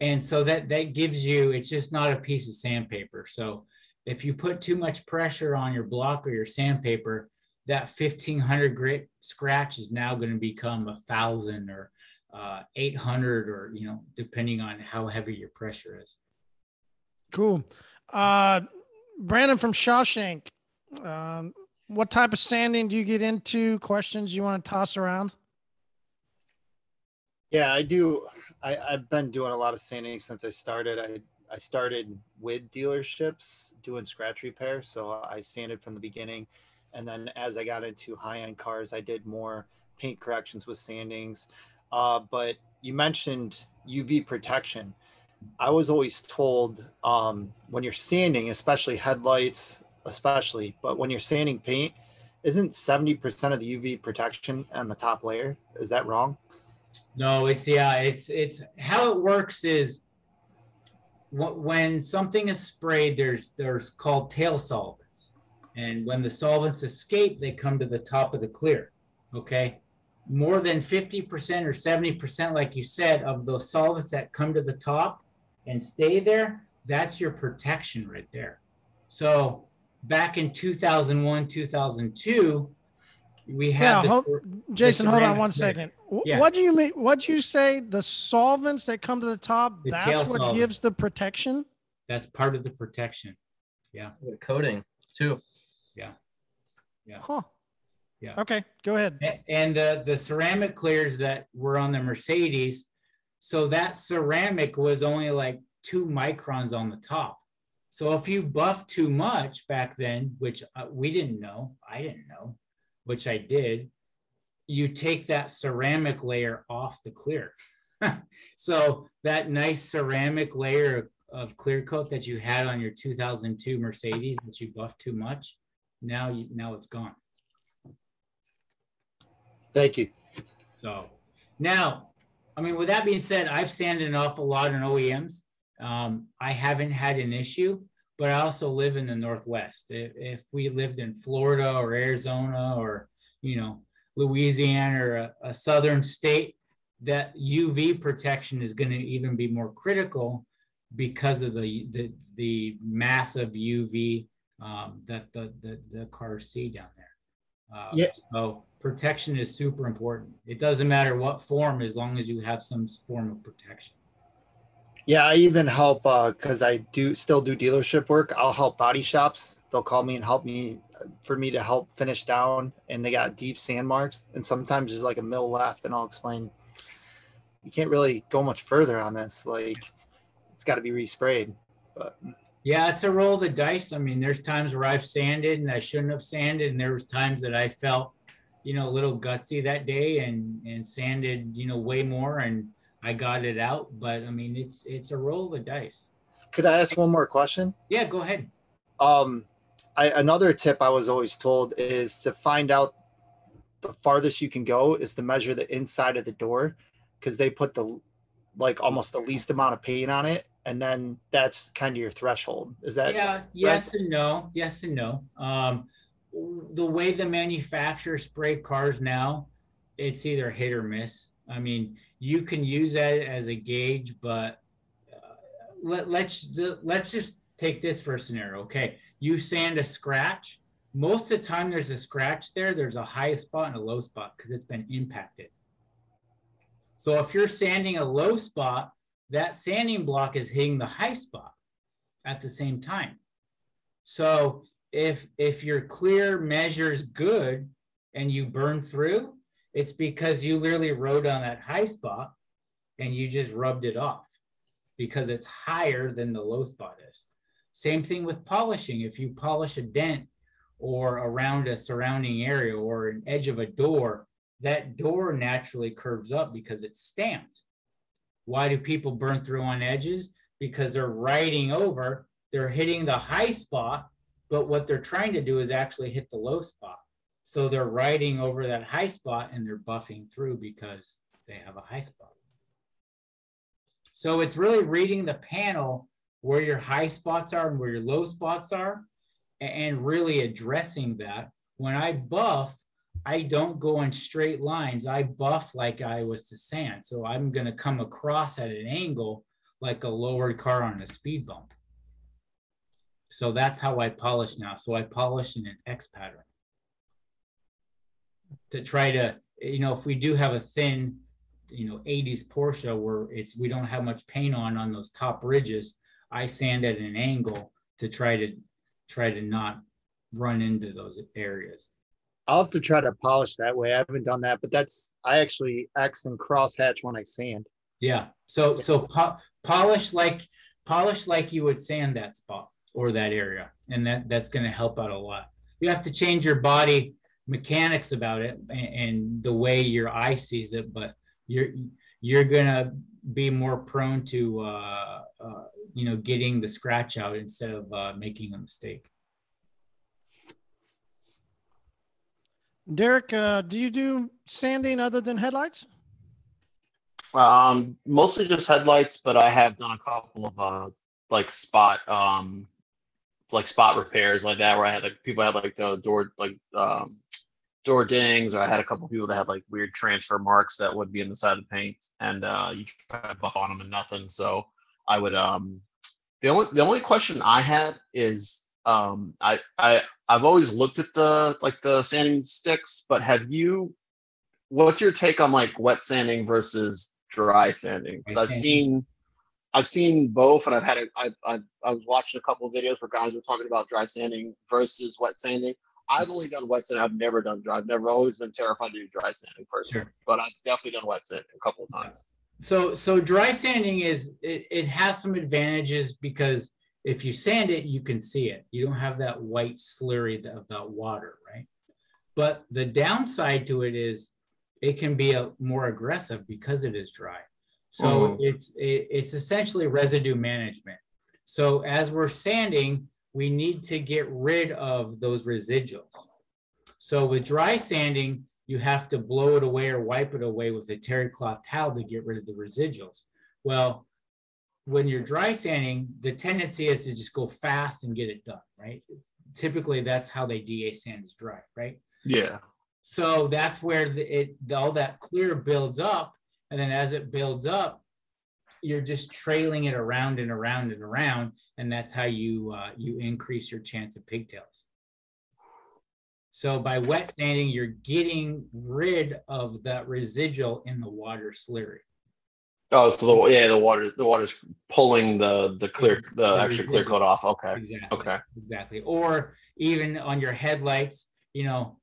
And so that that gives you it's just not a piece of sandpaper. So if you put too much pressure on your block or your sandpaper, that 1500 grit scratch is now going to become a thousand or uh, 800 or you know depending on how heavy your pressure is. Cool. Uh brandon from shawshank um, what type of sanding do you get into? Questions you want to toss around? Yeah i do I, i've been doing a lot of sanding since i started. I i started with dealerships doing scratch repair so i sanded from the beginning. And then as I got into high end cars, I did more paint corrections with sandings. Uh, but you mentioned UV protection. I was always told um, when you're sanding, especially headlights, especially, but when you're sanding paint, isn't 70% of the UV protection on the top layer? Is that wrong? No, it's yeah, it's it's how it works is when something is sprayed, there's there's called tail solvents. and when the solvents escape, they come to the top of the clear. Okay. More than 50% or 70%, like you said, of those solvents that come to the top and stay there, that's your protection right there. So back in 2001, 2002, we had yeah, hold, Jason, hold on one second. Yeah. What do you mean? What do you say? The solvents that come to the top, the that's what solvent. gives the protection? That's part of the protection. Yeah. The coating too. Yeah. Yeah. Huh. Yeah. Okay, go ahead. And the the ceramic clears that were on the Mercedes, so that ceramic was only like two microns on the top. So if you buff too much back then, which uh, we didn't know, I didn't know, which I did, you take that ceramic layer off the clear. so that nice ceramic layer of, of clear coat that you had on your 2002 Mercedes that you buffed too much, now you now it's gone. Thank you. So now, I mean, with that being said, I've sanded an awful lot in OEMs. Um, I haven't had an issue, but I also live in the Northwest. If, if we lived in Florida or Arizona or, you know, Louisiana or a, a southern state, that UV protection is going to even be more critical because of the, the, the massive UV um, that the, the, the cars see down there. Uh, yeah. So protection is super important. It doesn't matter what form, as long as you have some form of protection. Yeah, I even help because uh, I do still do dealership work. I'll help body shops. They'll call me and help me for me to help finish down, and they got deep sand marks. And sometimes there's like a mill left, and I'll explain. You can't really go much further on this. Like, it's got to be resprayed. But yeah, it's a roll of the dice. I mean, there's times where I've sanded and I shouldn't have sanded, and there was times that I felt, you know, a little gutsy that day and and sanded, you know, way more, and I got it out. But I mean, it's it's a roll of the dice. Could I ask one more question? Yeah, go ahead. Um, I, another tip I was always told is to find out the farthest you can go is to measure the inside of the door because they put the like almost the least amount of paint on it and then that's kind of your threshold. Is that yeah? Yes right? and no. Yes and no. Um, the way the manufacturers spray cars now, it's either hit or miss. I mean, you can use that as a gauge, but uh, let, let's let's just take this for a scenario. Okay, you sand a scratch. Most of the time, there's a scratch there. There's a high spot and a low spot because it's been impacted. So if you're sanding a low spot, that sanding block is hitting the high spot at the same time. So if if your clear measures good and you burn through, it's because you literally rode on that high spot and you just rubbed it off because it's higher than the low spot is. Same thing with polishing. If you polish a dent or around a surrounding area or an edge of a door, that door naturally curves up because it's stamped. Why do people burn through on edges? Because they're riding over, they're hitting the high spot, but what they're trying to do is actually hit the low spot. So they're riding over that high spot and they're buffing through because they have a high spot. So it's really reading the panel where your high spots are and where your low spots are and really addressing that. When I buff, I don't go in straight lines. I buff like I was to sand. So I'm going to come across at an angle like a lowered car on a speed bump. So that's how I polish now. So I polish in an X pattern to try to, you know, if we do have a thin, you know, 80s Porsche where it's we don't have much paint on on those top ridges, I sand at an angle to try to try to not run into those areas. I'll have to try to polish that way. I haven't done that, but that's I actually X and cross hatch when I sand. Yeah. So so po- polish like polish like you would sand that spot or that area, and that that's going to help out a lot. You have to change your body mechanics about it and, and the way your eye sees it, but you're you're going to be more prone to uh, uh, you know getting the scratch out instead of uh, making a mistake. Derek, uh, do you do sanding other than headlights? Um, mostly just headlights, but I have done a couple of uh like spot um like spot repairs like that where I had like people had like the door like um door dings or I had a couple people that had like weird transfer marks that would be in the side of the paint and uh you try to buff on them and nothing. So I would um the only the only question I had is um I I I've always looked at the like the sanding sticks, but have you what's your take on like wet sanding versus dry sanding? Because I've seen I've seen both, and I've had a, I've, I've I was watching a couple of videos where guys were talking about dry sanding versus wet sanding. I've only done wet sanding. I've never done dry. I've never always been terrified to do dry sanding personally, sure. but I've definitely done wet sanding a couple of times. So so dry sanding is it, it has some advantages because if you sand it, you can see it. You don't have that white slurry of that water, right? But the downside to it is it can be a, more aggressive because it is dry. So mm. it's it, it's essentially residue management. So as we're sanding, we need to get rid of those residuals. So with dry sanding, you have to blow it away or wipe it away with a terry cloth towel to get rid of the residuals. Well, when you're dry sanding, the tendency is to just go fast and get it done, right? Typically, that's how they DA sand is dry, right? Yeah. So that's where the, it all that clear builds up, and then as it builds up, you're just trailing it around and around and around, and that's how you uh, you increase your chance of pigtails. So by wet sanding, you're getting rid of that residual in the water slurry. Oh, so the yeah, the water the water's pulling the the clear the extra clear coat off. Okay. Exactly. Okay. Exactly. Or even on your headlights, you know,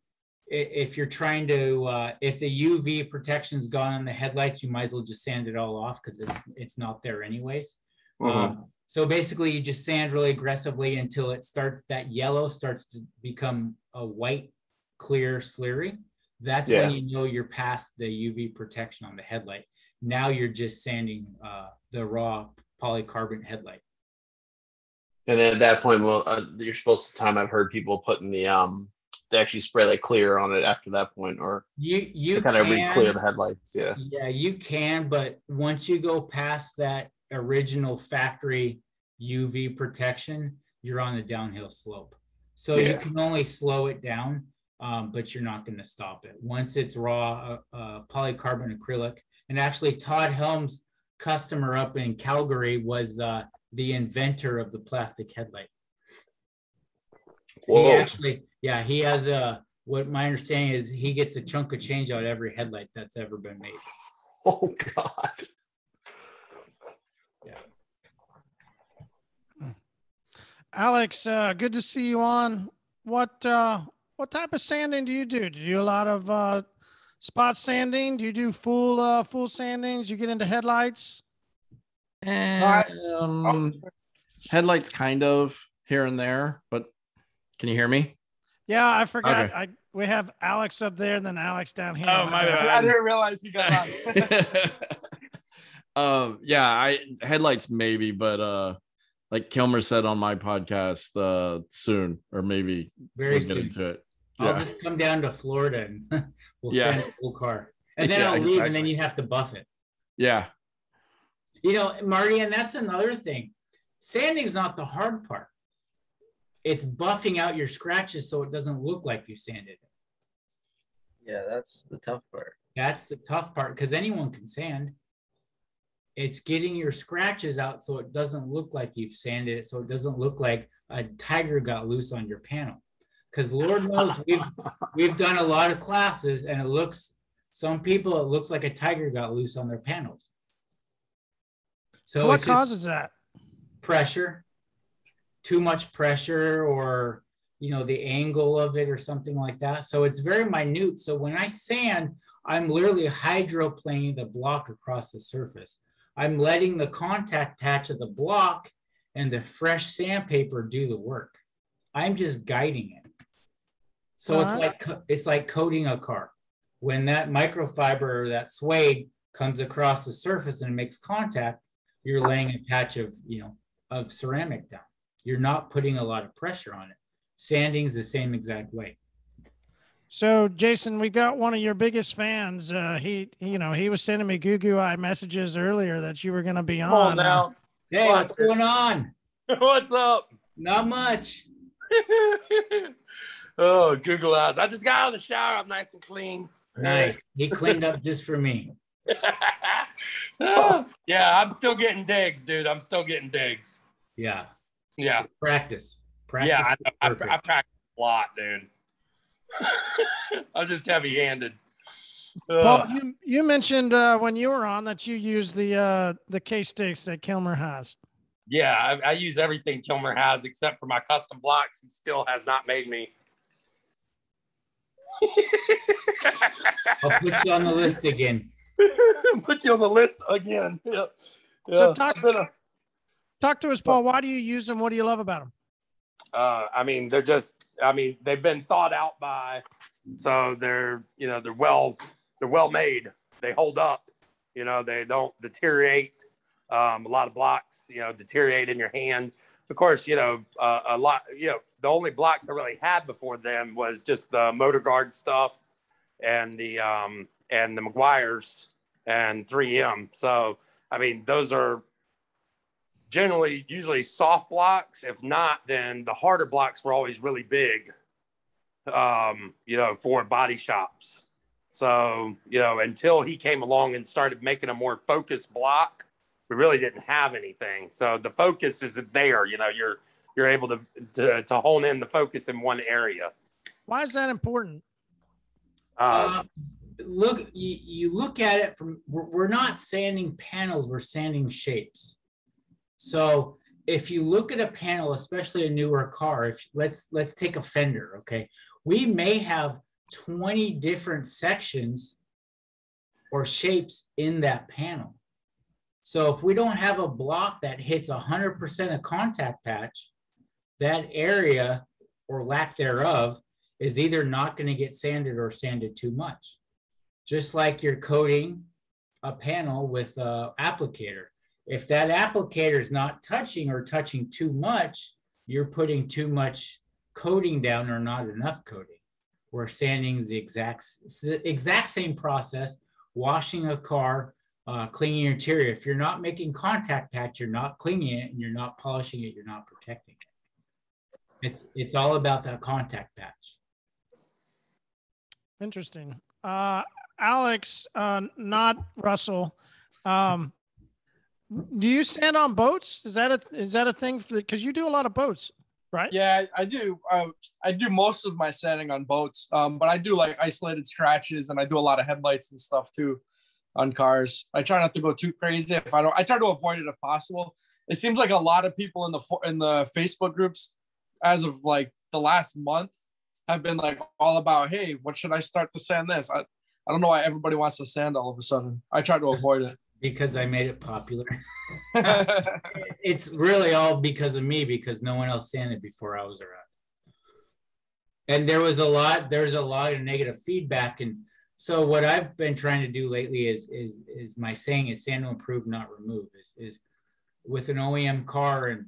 if you're trying to uh, if the UV protection's gone on the headlights, you might as well just sand it all off because it's it's not there anyways. Mm-hmm. Um, so basically, you just sand really aggressively until it starts that yellow starts to become a white, clear slurry. That's yeah. when you know you're past the UV protection on the headlight. Now you're just sanding uh, the raw polycarbonate headlight. And then at that point, well, uh, you're supposed to time. I've heard people putting the um, they actually spray like clear on it after that point, or you you kind of re-clear the headlights. Yeah. Yeah, you can, but once you go past that original factory UV protection, you're on the downhill slope. So yeah. you can only slow it down, um, but you're not going to stop it. Once it's raw uh, uh, polycarbonate acrylic, and actually, Todd Helm's customer up in Calgary was uh, the inventor of the plastic headlight. Whoa. He actually, yeah, he has a. What my understanding is, he gets a chunk of change out of every headlight that's ever been made. Oh God. Yeah. Alex, uh, good to see you on. What uh, what type of sanding do you do? Do you do a lot of uh, spot sanding? Do you do full uh full sandings? You get into headlights? Um, headlights kind of here and there, but can you hear me? Yeah, I forgot. Okay. I we have Alex up there and then Alex down here. Oh my bad. I didn't realize you got on. um yeah, I headlights maybe, but uh like Kilmer said on my podcast, uh soon or maybe very we'll soon. get into it. I'll just come down to Florida and we'll yeah. send a full car. And then yeah, I'll leave exactly. and then you have to buff it. Yeah. You know, Marty, and that's another thing. Sanding's not the hard part. It's buffing out your scratches so it doesn't look like you sanded it. Yeah, that's the tough part. That's the tough part because anyone can sand. It's getting your scratches out so it doesn't look like you've sanded it, so it doesn't look like a tiger got loose on your panel. Because Lord knows we've we've done a lot of classes and it looks some people it looks like a tiger got loose on their panels. So what causes that? pressure, too much pressure, or you know the angle of it or something like that. So it's very minute. So when I sand, I'm literally hydroplaning the block across the surface. I'm letting the contact patch of the block and the fresh sandpaper do the work. I'm just guiding it. So it's Uh-huh. like it's like coating a car. When that microfiber or that suede comes across the surface and makes contact, you're laying a patch of you know of ceramic down. You're not putting a lot of pressure on it. Sanding's the same exact way. So, Jason, we got one of your biggest fans. Uh, he, you know, he was sending me goo goo eye messages earlier that you were going to be Come on. on Uh, now. Hey, what's going on? What's up? Not much. oh, Google eyes. I just got out of the shower. I'm nice and clean. Nice. He cleaned up just for me. yeah, I'm still getting digs, dude. I'm still getting digs. Yeah. Yeah. Practice. Practice. yeah, I, I, perfect. I practice a lot, dude. I'm just heavy handed. Paul, you, you mentioned uh, when you were on that you use the uh, the K sticks that Kilmer has. Yeah, I, I use everything Kilmer has except for my custom blocks. He still has not made me. I'll put you on the list again. Put you on the list again. Yeah. So talk, a- talk to us, Paul. Why do you use them? What do you love about them? uh, I mean, they're just, I mean, they've been thought out by, so they're, you know, they're well, they're well made. They hold up, you know, they don't deteriorate. Um, a lot of blocks, you know, deteriorate in your hand. Of course, you know, uh, a lot, you know, the only blocks I really had before them was just the motor guard stuff and the, um, and the Meguiar's and 3M. So, I mean, those are generally usually soft blocks. If not, then the harder blocks were always really big, um, you know, for body shops. So, you know, until he came along and started making a more focused block, we really didn't have anything. So the focus isn't there, you know, you're you're able to to, to hone in the focus in one area. Why is that important? Uh, look, you, you look at it from, we're, we're not sanding panels, we're sanding shapes. So if you look at a panel, especially a newer car, if let's let's take a fender, okay, we may have 20 different sections or shapes in that panel. So if we don't have a block that hits 100% of contact patch, that area or lack thereof is either not going to get sanded or sanded too much. Just like you're coating a panel with a applicator. If that applicator is not touching or touching too much, you're putting too much coating down or not enough coating. Where sanding is the exact exact same process. Washing a car, uh, cleaning your interior. If you're not making contact patch, you're not cleaning it, and you're not polishing it. You're not protecting it. It's it's all about that contact patch. Interesting. Uh, Alex, uh, not Russell. Um, do you sand on boats? Is that a is that a thing? Because you do a lot of boats, right? Yeah, I I do. Uh, I do most of my sanding on boats, um, but I do like isolated scratches, and I do a lot of headlights and stuff too on cars. I try not to go too crazy. If I don't, I try to avoid it if possible. It seems like a lot of people in the in the Facebook groups, as of like the last month, have been like all about, hey, what should I start to sand this? I, I don't know why everybody wants to sand all of a sudden. I try to avoid it. because I made it popular. it's really all because of me because no one else sanded before I was around. And there was a lot, there's a lot of negative feedback. And so what I've been trying to do lately is is is my saying is sand to improve, not remove, is is with an OEM car and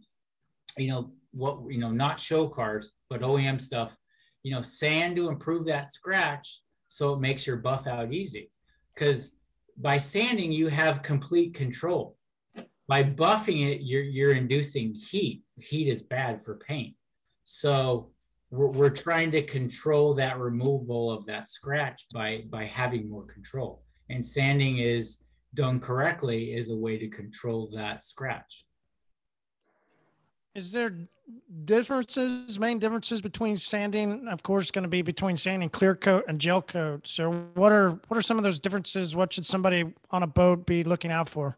you know what you know, not show cars, but OEM stuff, you know, sand to improve that scratch so it makes your buff out easy. Because by sanding, you have complete control. By buffing it, you're you're inducing heat. Heat is bad for paint. So we're, we're trying to control that removal of that scratch by by having more control. And sanding is done correctly is a way to control that scratch. Is there differences, main differences between sanding? Of course, going to be between sanding clear coat and gel coat. So, what are what are some of those differences? What should somebody on a boat be looking out for?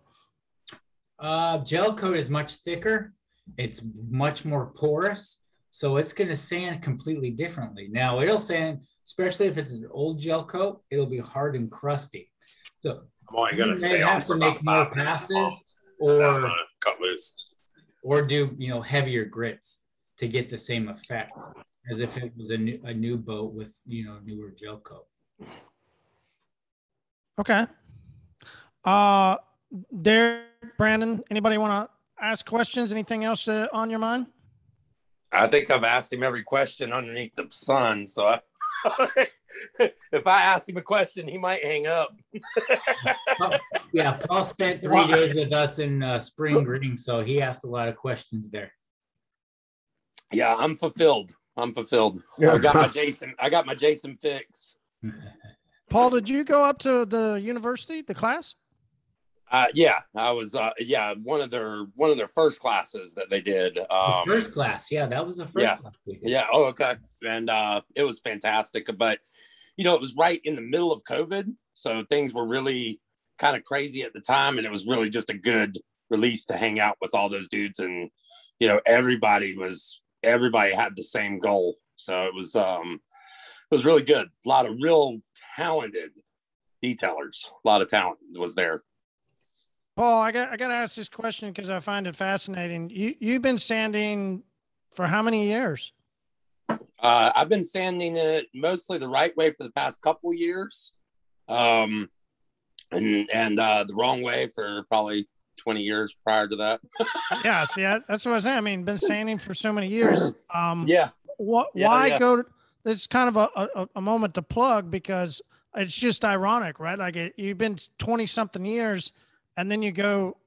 Uh, gel coat is much thicker. It's much more porous, so it's going to sand completely differently. Now, it'll sand, especially if it's an old gel coat, it'll be hard and crusty. So I'm only gonna may stay on have to make more passes, I'm or gonna cut loose. Or do you know heavier grits to get the same effect as if it was a new a new boat with you know newer gel coat. Okay. Uh, Derek, Brandon, anybody want to ask questions? Anything else uh, on your mind? I think I've asked him every question underneath the sun. So I, if I ask him a question, he might hang up. Yeah, Paul spent three days with us in uh, Spring Green, so he asked a lot of questions there. Yeah, I'm fulfilled. I'm fulfilled. I got my Jason. I got my Jason fix. Paul, did you go up to the university, the class? Uh, yeah, I was. Uh, yeah, one of their one of their first classes that they did. The Um, first class, yeah, that was the first yeah. class. Yeah. Oh, okay. And uh, it was fantastic. But you know, it was right in the middle of COVID, so things were really kind of crazy at the time, and it was really just a good release to hang out with all those dudes, and you know, everybody was everybody had the same goal, so it was um, it was really good. A lot of real talented detailers. A lot of talent was there. Paul, I got I got to ask this question because I find it fascinating. You you've been sanding for how many years? Uh, I've been sanding it mostly the right way for the past couple years, um, and and uh, the wrong way for probably twenty years prior to that. yeah, see, that- that's what I was saying. I mean, been sanding for so many years. Um, Yeah. What? Yeah, why yeah. go? To, it's kind of a, a a moment to plug because it's just ironic, right? Like it, you've been twenty something years, and then you go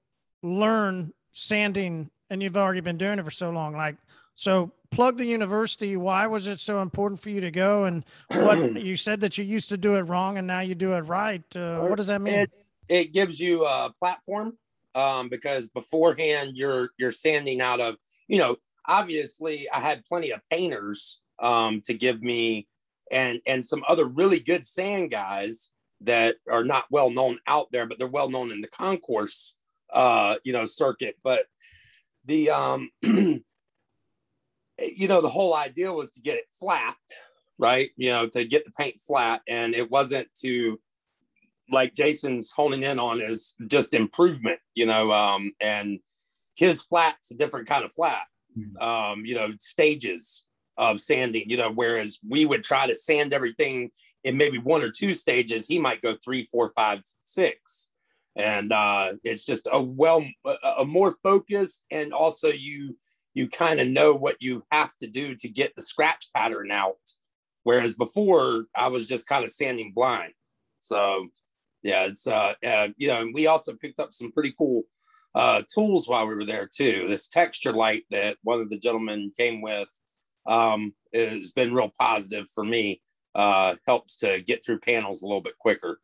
learn sanding, and you've already been doing it for so long. Like, so plug the university. Why was it so important for you to go? And what you said that you used to do it wrong, and now you do it right. Uh, what does that mean? It, it gives you a platform um, because beforehand you're you're sanding out of you know obviously I had plenty of painters um, to give me and and some other really good sand guys that are not well known out there, but they're well known in the concours uh, you know circuit. But the um, you know the whole idea was to get it flat, right? You know to get the paint flat, and it wasn't to like Jason's honing in on is just improvement, you know, um, and his flat's a different kind of flat, um, you know, stages of sanding, you know, whereas we would try to sand everything in maybe one or two stages, he might go three, four, five, six. And uh, it's just a well, a, more focused, and also you you kind of know what you have to do to get the scratch pattern out. Whereas before, I was just kind of sanding blind. So yeah, it's uh, uh you know, and we also picked up some pretty cool uh tools while we were there too. This texture light that one of the gentlemen came with um has been real positive for me. Uh helps to get through panels a little bit quicker.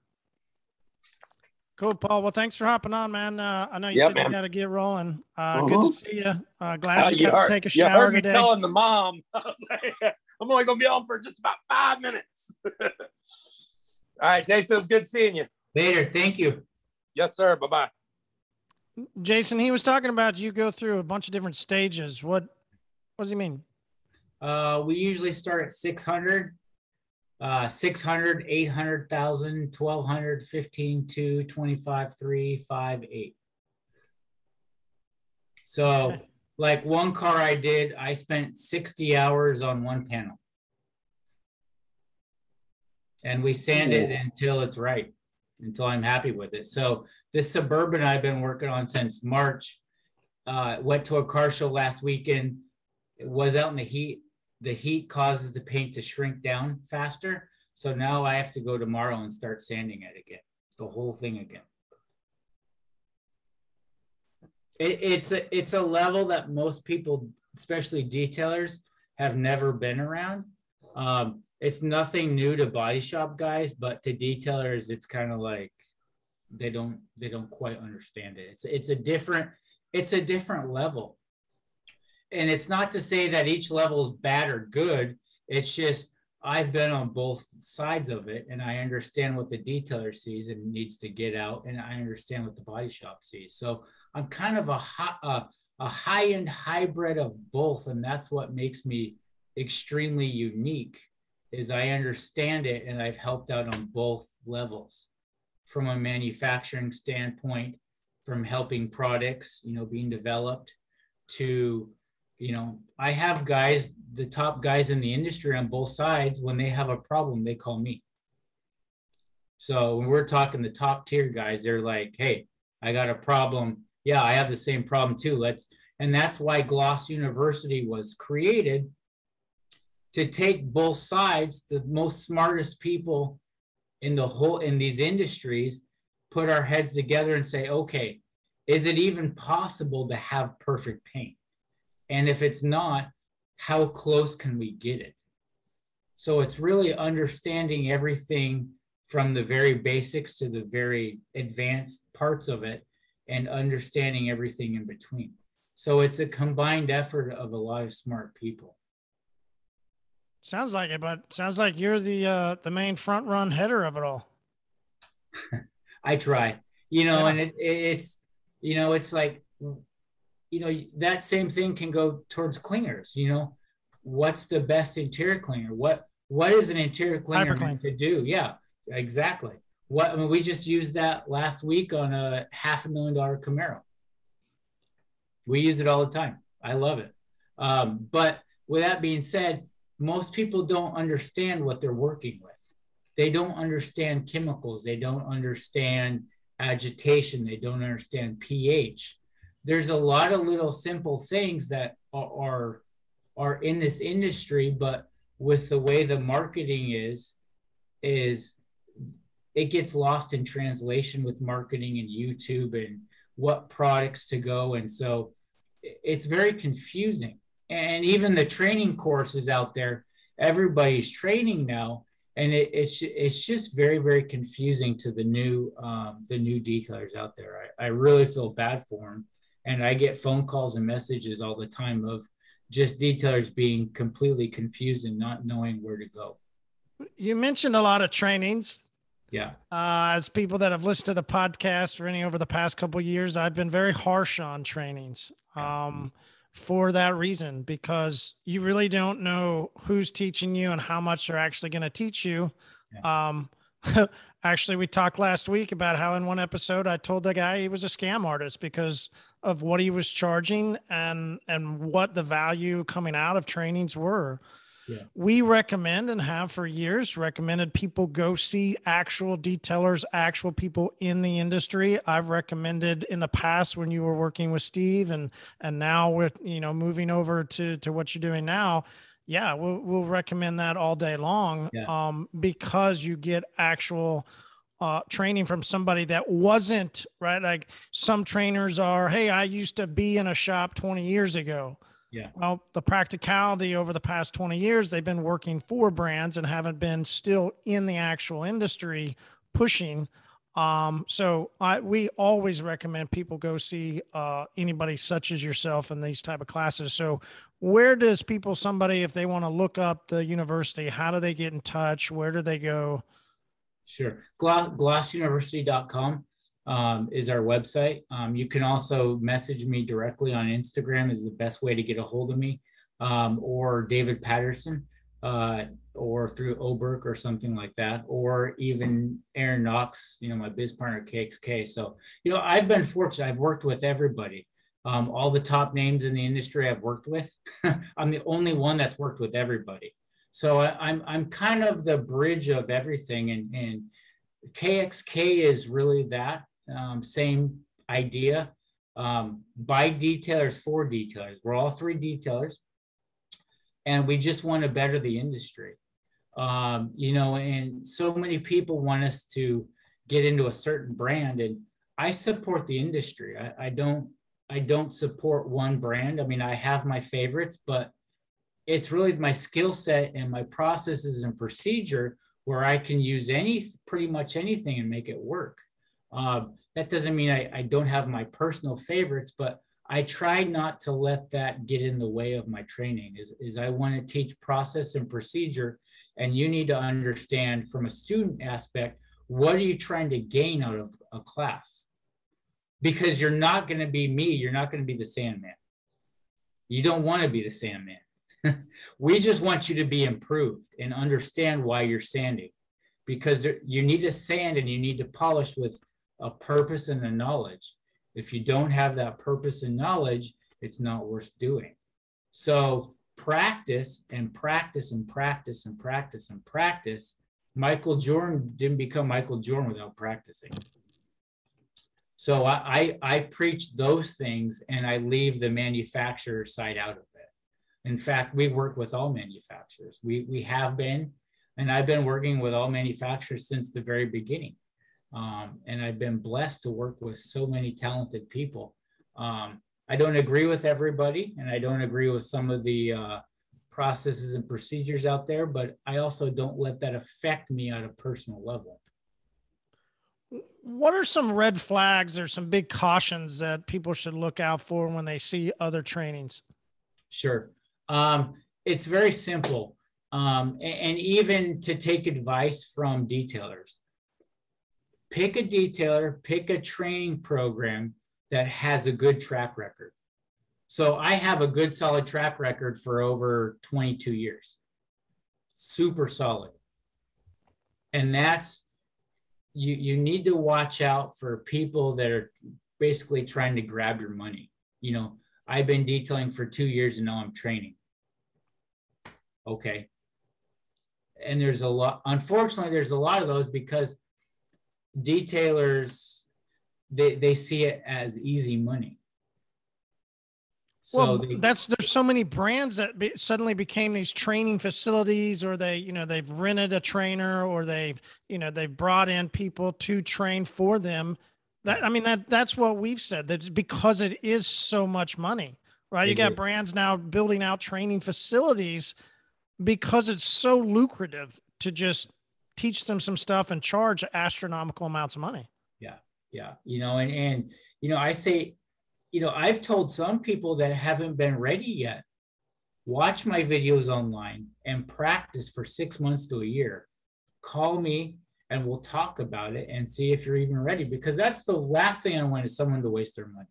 Cool, Paul. Well, thanks for hopping on, man. Uh, I know you Yeah, said you got to get rolling. Uh, Good Mhm. to see you. Uh, glad Uh, you you got heard, to take a shower. you shower heard me today. telling the mom. I am only gonna be on for just about five minutes. All right, Jason, it was good seeing you. Later, thank you. Yes, sir. Bye bye. Jason, he was talking about you go through a bunch of different stages. What, what does he mean? Uh, we usually start at 600, uh, 600, 800,000, 1200, 15, 2, 25, 3, 5, 8. So, like one car I did, I spent 60 hours on one panel. And we sand it until it's right, until I'm happy with it. So, this Suburban I've been working on since March. Uh, went to a car show last weekend. It was out in the heat the heat causes the paint to shrink down faster. So now I have to go tomorrow and start sanding it again, the whole thing again. It, it's a it's a level that most people, especially detailers, have never been around. Um, it's nothing new to body shop guys, but to detailers, it's kind of like they don't they don't quite understand it. It's it's a different it's a different level. And it's not to say that each level is bad or good. It's just I've been on both sides of it and I understand what the detailer sees and needs to get out and I understand what the body shop sees. So I'm kind of a high, a high end hybrid of both and that's what makes me extremely unique is I understand it and I've helped out on both levels from a manufacturing standpoint from helping products you know being developed to you know i have guys the top guys in the industry on both sides when they have a problem they call me. So when we're talking the top tier guys they're like hey i got a problem. Yeah i have the same problem too. Let's and that's why gloss university was created to take both sides the most smartest people in the whole in these industries put our heads together and say okay is it even possible to have perfect paint and if it's not how close can we get it so it's really understanding everything from the very basics to the very advanced parts of it and understanding everything in between so it's a combined effort of a lot of smart people Sounds like it, but sounds like you're the uh, the main front run header of it all. I try, you know, yeah. and it, it's you know it's like you know that same thing can go towards cleaners. You know, what's the best interior cleaner? What what is an interior cleaner meant to do? Yeah, exactly. What I mean, we just used that last week on a half a million dollar Camaro. We use it all the time. I love it. Um, but with that being said, most people don't understand what they're working with. They don't understand chemicals. They don't understand agitation. They don't understand pH. There's a lot of little simple things that are, are in this industry, but with the way the marketing is, is it gets lost in translation with marketing and YouTube and what products to go. And so it's very confusing. And even the training courses out there everybody's training now. And it, it's it's just very very confusing to the new um, the new detailers out there. I, I really feel bad for them and i get phone calls and messages all the time of just detailers being completely confused and not knowing where to go you mentioned a lot of trainings yeah uh, as people that have listened to the podcast for any over the past couple years i've been very harsh on trainings um, for that reason because you really don't know who's teaching you and how much they're actually going to teach you. Yeah. Um, actually, we talked last week about how in one episode I told the guy he was a scam artist because of what he was charging and and what the value coming out of trainings were. Yeah. We recommend and have for years recommended people go see actual detailers, actual people in the industry. I've recommended in the past when you were working with Steve and and now with you know moving over to to what you're doing now. Yeah, we'll we'll recommend that all day long yeah. um, because you get actual uh, training from somebody that wasn't right. Like some trainers are, hey, I used to be in a shop 20 years ago. Yeah. Well, the practicality over the past 20 years, they've been working for brands and haven't been still in the actual industry pushing. Um, so I, we always recommend people go see uh, anybody such as yourself in these type of classes. So where does people, somebody, if they want to look up the university, how do they get in touch? Where do they go? Sure. Gloss, glossuniversity.com um, is our website. Um, you can also message me directly on Instagram is the best way to get a hold of me, um, or David Patterson, uh, or through Oberk or something like that, or even Aaron Knox, you know, my biz partner KXK. So, you know, I've been fortunate. I've worked with everybody. Um, all the top names in the industry I've worked with. I'm the only one that's worked with everybody. So I, I'm I'm kind of the bridge of everything, and and KXK is really that um, same idea. Um, by detailers for detailers. We're all three detailers, and we just want to better the industry. Um, you know, and so many people want us to get into a certain brand, and I support the industry. I, I don't. I don't support one brand. I mean, I have my favorites, but it's really my skill set and my processes and procedure where I can use any pretty much anything and make it work. Um, that doesn't mean I, I don't have my personal favorites, but I try not to let that get in the way of my training. Is, is I want to teach process and procedure, and you need to understand from a student aspect what are you trying to gain out of a class? Because you're not going to be me. You're not going to be the Sandman. You don't want to be the Sandman. we just want you to be improved and understand why you're sanding because there, you need to sand and you need to polish with a purpose and a knowledge. If you don't have that purpose and knowledge, it's not worth doing. So practice and practice and practice and practice and practice. Michael Jordan didn't become Michael Jordan without practicing. So I, I, I preach those things and I leave the manufacturer side out of it. In fact, we work with all manufacturers. We, we have been, and I've been working with all manufacturers since the very beginning. Um, and I've been blessed to work with so many talented people. Um, I don't agree with everybody, and I don't agree with some of the uh, processes and procedures out there, but I also don't let that affect me at a personal level. What are some red flags or some big cautions that people should look out for when they see other trainings? Sure. Um, it's very simple. Um, and, even to take advice from detailers pick a detailer, pick a training program that has a good track record. So I have a good solid track record for over 22 years. Super solid. And that's you you need to watch out for people that are basically trying to grab your money. You know, I've been detailing for 2 years and now I'm training. Okay. And there's a lot unfortunately there's a lot of those because detailers they they see it as easy money. So well, they, that's there's so many brands that be, suddenly became these training facilities, or they, you know, they've rented a trainer, or they've, you know, they've brought in people to train for them. That I mean, that that's what we've said that because it is so much money, right? You got do. brands now building out training facilities because it's so lucrative to just teach them some stuff and charge astronomical amounts of money. Yeah. Yeah. You know, and, and, you know, I say, you know, I've told some people that haven't been ready yet, watch my videos online and practice for six months to a year. Call me and we'll talk about it and see if you're even ready because that's the last thing I want is someone to waste their money.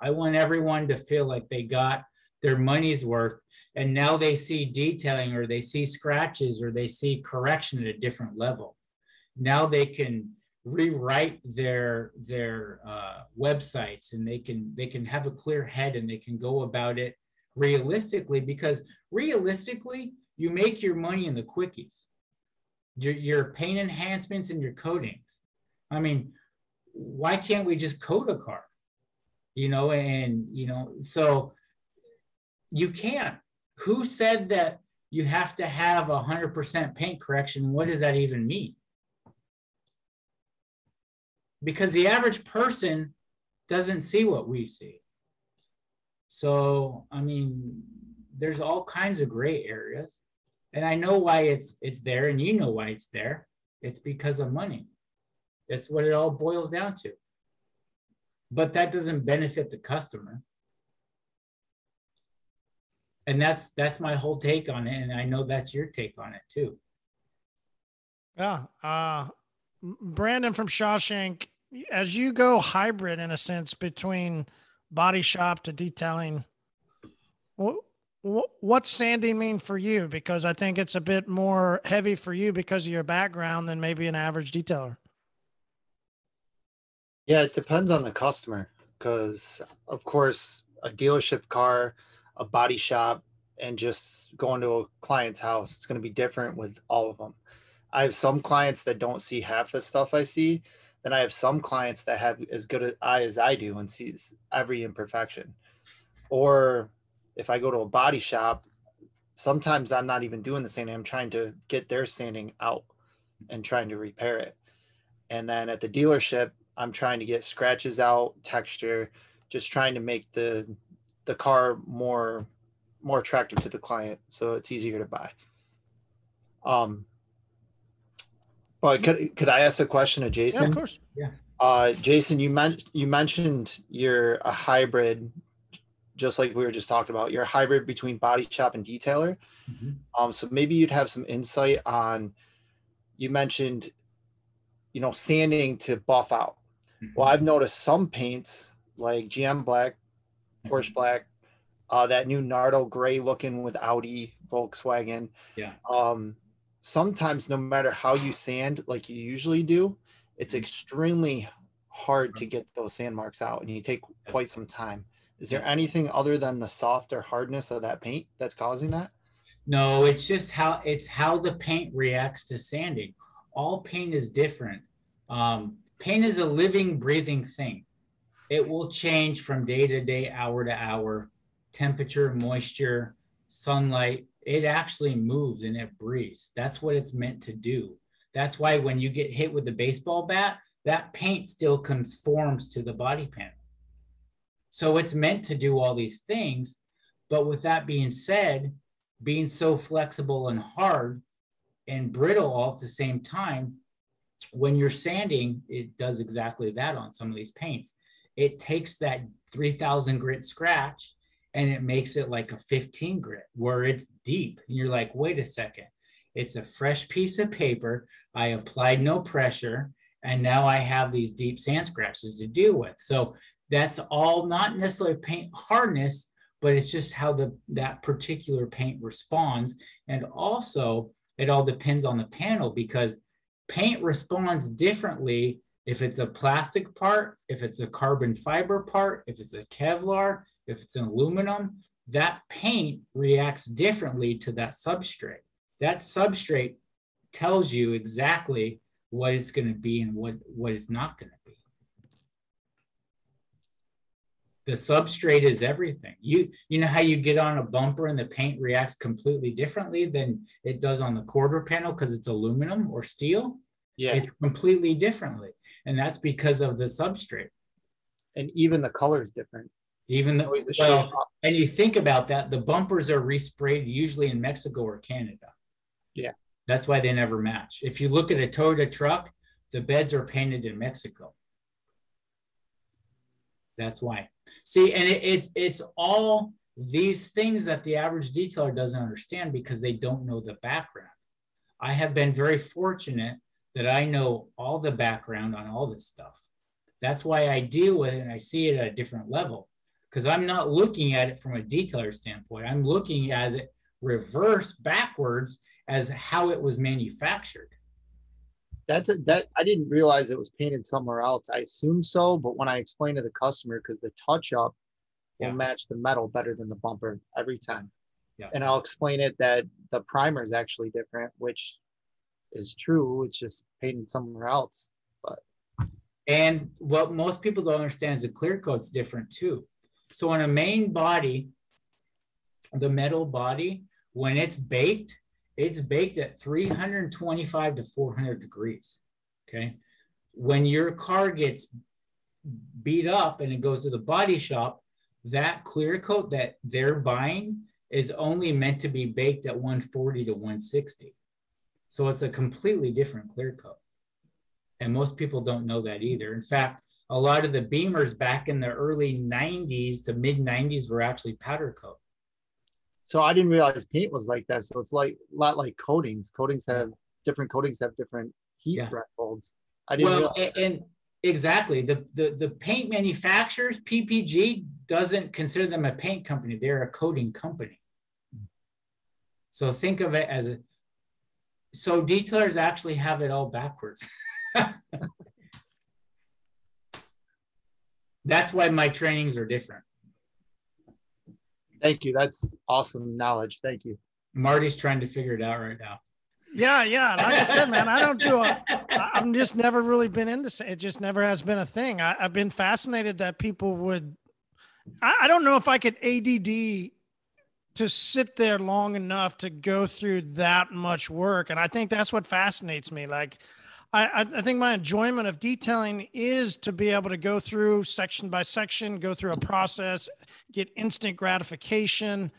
I want everyone to feel like they got their money's worth and now they see detailing or they see scratches or they see correction at a different level now they can rewrite their their uh, websites and they can they can have a clear head and they can go about it realistically because realistically you make your money in the quickies your, your paint enhancements and your coatings i mean why can't we just coat a car you know and you know so you can't who said that you have to have a 100% paint correction? What does that even mean? Because the average person doesn't see what we see. So, I mean, there's all kinds of gray areas. And I know why it's it's there and you know why it's there. It's because of money. That's what it all boils down to. But that doesn't benefit the customer and that's that's my whole take on it and i know that's your take on it too yeah uh brandon from shawshank as you go hybrid in a sense between body shop to detailing what, what's sanding mean for you because i think it's a bit more heavy for you because of your background than maybe an average detailer yeah it depends on the customer because of course a dealership car a body shop and just going to a client's house. It's going to be different with all of them. I have some clients that don't see half the stuff I see. Then I have some clients that have as good an eye as I do and sees every imperfection. Or if I go to a body shop, sometimes I'm not even doing the sanding. I'm trying to get their sanding out and trying to repair it. And then at the dealership, I'm trying to get scratches out, texture, just trying to make the the car more more attractive to the client, so it's easier to buy. Um, but could could I ask a question of Jason? Yeah, of course. Yeah. Uh, Jason, you meant you mentioned you're a hybrid, just like we were just talking about. You're a hybrid between body shop and detailer. Mhm. Um, so maybe you'd have some insight on. You mentioned, you know, sanding to buff out. Well, I've noticed some paints like GM Black, Porsche Black, uh, that new Nardo gray looking with Audi, Volkswagen. Yeah. Um, sometimes no matter how you sand like you usually do, it's extremely hard to get those sand marks out and you take quite some time. Is there anything other than the softer hardness of that paint that's causing that? No, it's just how it's how the paint reacts to sanding. All paint is different. Um, paint is a living, breathing thing. It will change from day to day, hour to hour, temperature, moisture, sunlight. It actually moves and it breathes. That's what it's meant to do. That's why when you get hit with a baseball bat, that paint still conforms to the body panel. So it's meant to do all these things. But with that being said, being so flexible and hard and brittle all at the same time, when you're sanding, it does exactly that on some of these paints. It takes that 3000 grit scratch and it makes it like a 15 grit where it's deep. And you're like, wait a second, it's a fresh piece of paper. I applied no pressure, and now I have these deep sand scratches to deal with. So that's all not necessarily paint hardness, but it's just how the that particular paint responds. And also, it all depends on the panel because paint responds differently if it's a plastic part, if it's a carbon fiber part, if it's a Kevlar, if it's an aluminum, that paint reacts differently to that substrate. That substrate tells you exactly what it's going to be and what, what it's not going to be. The substrate is everything. You you know how you get on a bumper and the paint reacts completely differently than it does on the quarter panel because it's aluminum or steel? Yeah. It's completely differently. And that's because of the substrate. And even the color is different. Even though, well, and you think about that, the bumpers are resprayed usually in Mexico or Canada. Yeah. That's why they never match. If you look at a Toyota truck, the beds are painted in Mexico. That's why. See, and it, it's it's all these things that the average detailer doesn't understand because they don't know the background. I have been very fortunate that I know all the background on all this stuff. That's why I deal with it and I see it at a different level because I'm not looking at it from a detailer standpoint. I'm looking as it reverse backwards as how it was manufactured. That's a, that I didn't realize it was painted somewhere else. I assume so, but when I explained to the customer, because the touch up will Yeah. match the metal better than the bumper every time. Yeah. And I'll explain it that the primer is actually different, which is true. It's just painted somewhere else. But and what most people don't understand is the clear coat's different too. So on a main body, the metal body, when it's baked, it's baked at 325 to 400 degrees. Okay. When your car gets beat up and it goes to the body shop, that clear coat that they're buying is only meant to be baked at 140 to 160. So it's a completely different clear coat. And most people don't know that either. In fact, a lot of the Beamers back in the early 90s to mid 90s were actually powder coat. So I didn't realize paint was like that. So it's like a lot like coatings. Coatings have different coatings have different heat Yeah. thresholds. I didn't Well, realize. a- and, exactly the, the the paint manufacturers, PPG doesn't consider them a paint company; they're a coating company. So think of it as a. So detailers actually have it all backwards. That's why my trainings are different. Thank you. That's awesome knowledge. Thank you. Marty's trying to figure it out right now. Yeah, yeah. Like I said, man, I don't do a. I- I'm just never really been into. It just never has been a thing. I, I've been fascinated that people would. I, I don't know if I could ADD to sit there long enough to go through that much work, and I think that's what fascinates me. Like, I, I, think my enjoyment of detailing is to be able to go through section by section, go through a process, get instant gratification.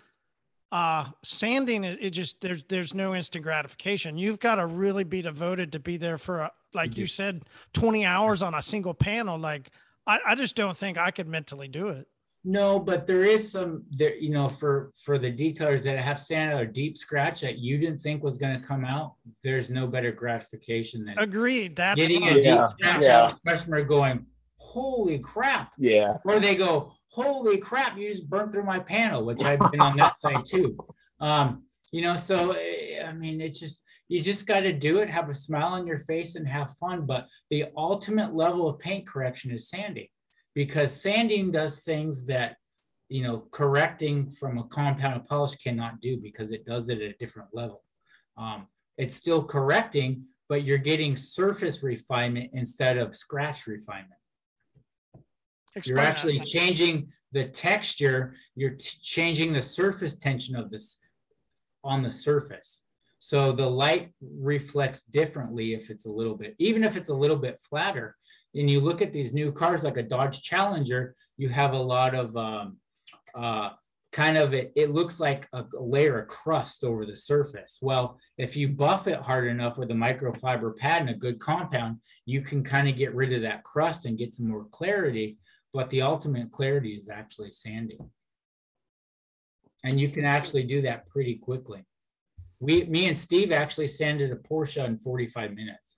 uh sanding it, it just there's there's no instant gratification. You've got to really be devoted to be there for a, like you said 20 hours on a single panel. Like I, I just don't think i could mentally do it No, but there is some there, you know, for for the detailers that have sanded a deep scratch that you didn't think was going to come out. There's no better gratification than agreed that's getting a fun. deep Yeah, scratch yeah. out. The customer going, "Holy crap!" Yeah. Or they go, "Holy crap! You just burnt through my panel," which I've been on that side too. Um, you know, so eh, I mean, it's just you just got to do it, have a smile on your face, and have fun. But the ultimate level of paint correction is sanding because sanding does things that you know correcting from a compounded polish cannot do because it does it at a different level. Um, it's still correcting but you're getting surface refinement instead of scratch refinement. Explain you're that. actually changing the texture you're changing the surface tension of this on the surface. So the light reflects differently if it's a little bit even if it's a little bit flatter and you look at these new cars like a dodge challenger you have a lot of um, uh, kind of it, it looks like a, a layer of crust over the surface well if you buff it hard enough with a microfiber pad and a good compound you can kind of get rid of that crust and get some more clarity but the ultimate clarity is actually sanding. And you can actually do that pretty quickly. We, me and Steve actually sanded a Porsche in 45 minutes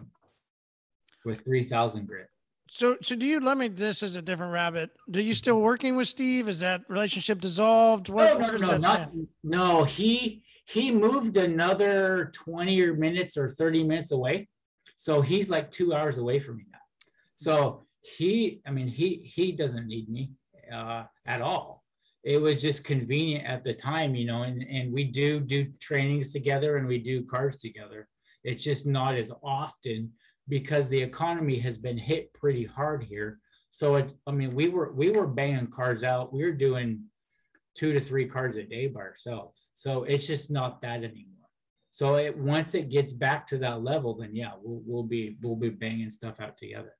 with 3000 grit. So, so do you? Let me. This is a different rabbit. Do you still working with Steve? Is that relationship dissolved? Where, no, no, no, not, no, he, he moved another 20 or minutes or 30 minutes away. So he's like two hours away from me now. So he, I mean, he, he doesn't need me uh, at all. It was just convenient at the time, you know, and, and we do do trainings together and we do cars together. It's just not as often because the economy has been hit pretty hard here. So it, I mean, we were, we were banging cars out. We were doing two to three cars a day by ourselves. So it's just not that anymore. So it once it gets back to that level, then yeah, we'll we'll be we'll be banging stuff out together.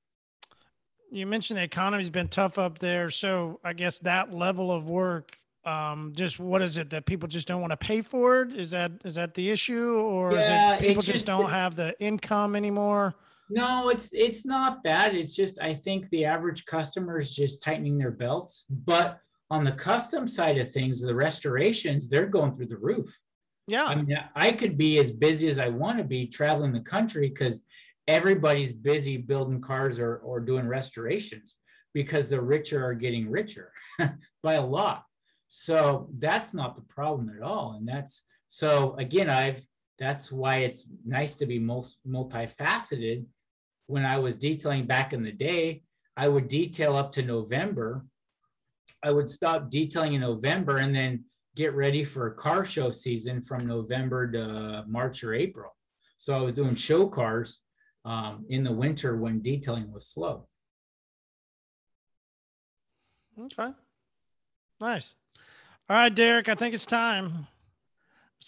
You mentioned the economy's been tough up there, so I guess that level of work. Um, just what is it that people just don't want to pay for it? Is that is that the issue, or Yeah, is it people just, just don't have the income anymore? No, it's it's not bad. It's just I think the average customer is just tightening their belts. But on the custom side of things, the restorations, they're going through the roof. Yeah. I mean, I could be as busy as I want to be traveling the country because everybody's busy building cars or, or doing restorations because the richer are getting richer by a lot. So that's not the problem at all. And that's so again, I've that's why it's nice to be most multifaceted. When I was detailing back in the day, I would detail up to November. I would stop detailing in November and then get ready for a car show season from November to March or April. So I was doing show cars um, in the winter when detailing was slow. Okay. Nice. All right, Derek, I think it's time.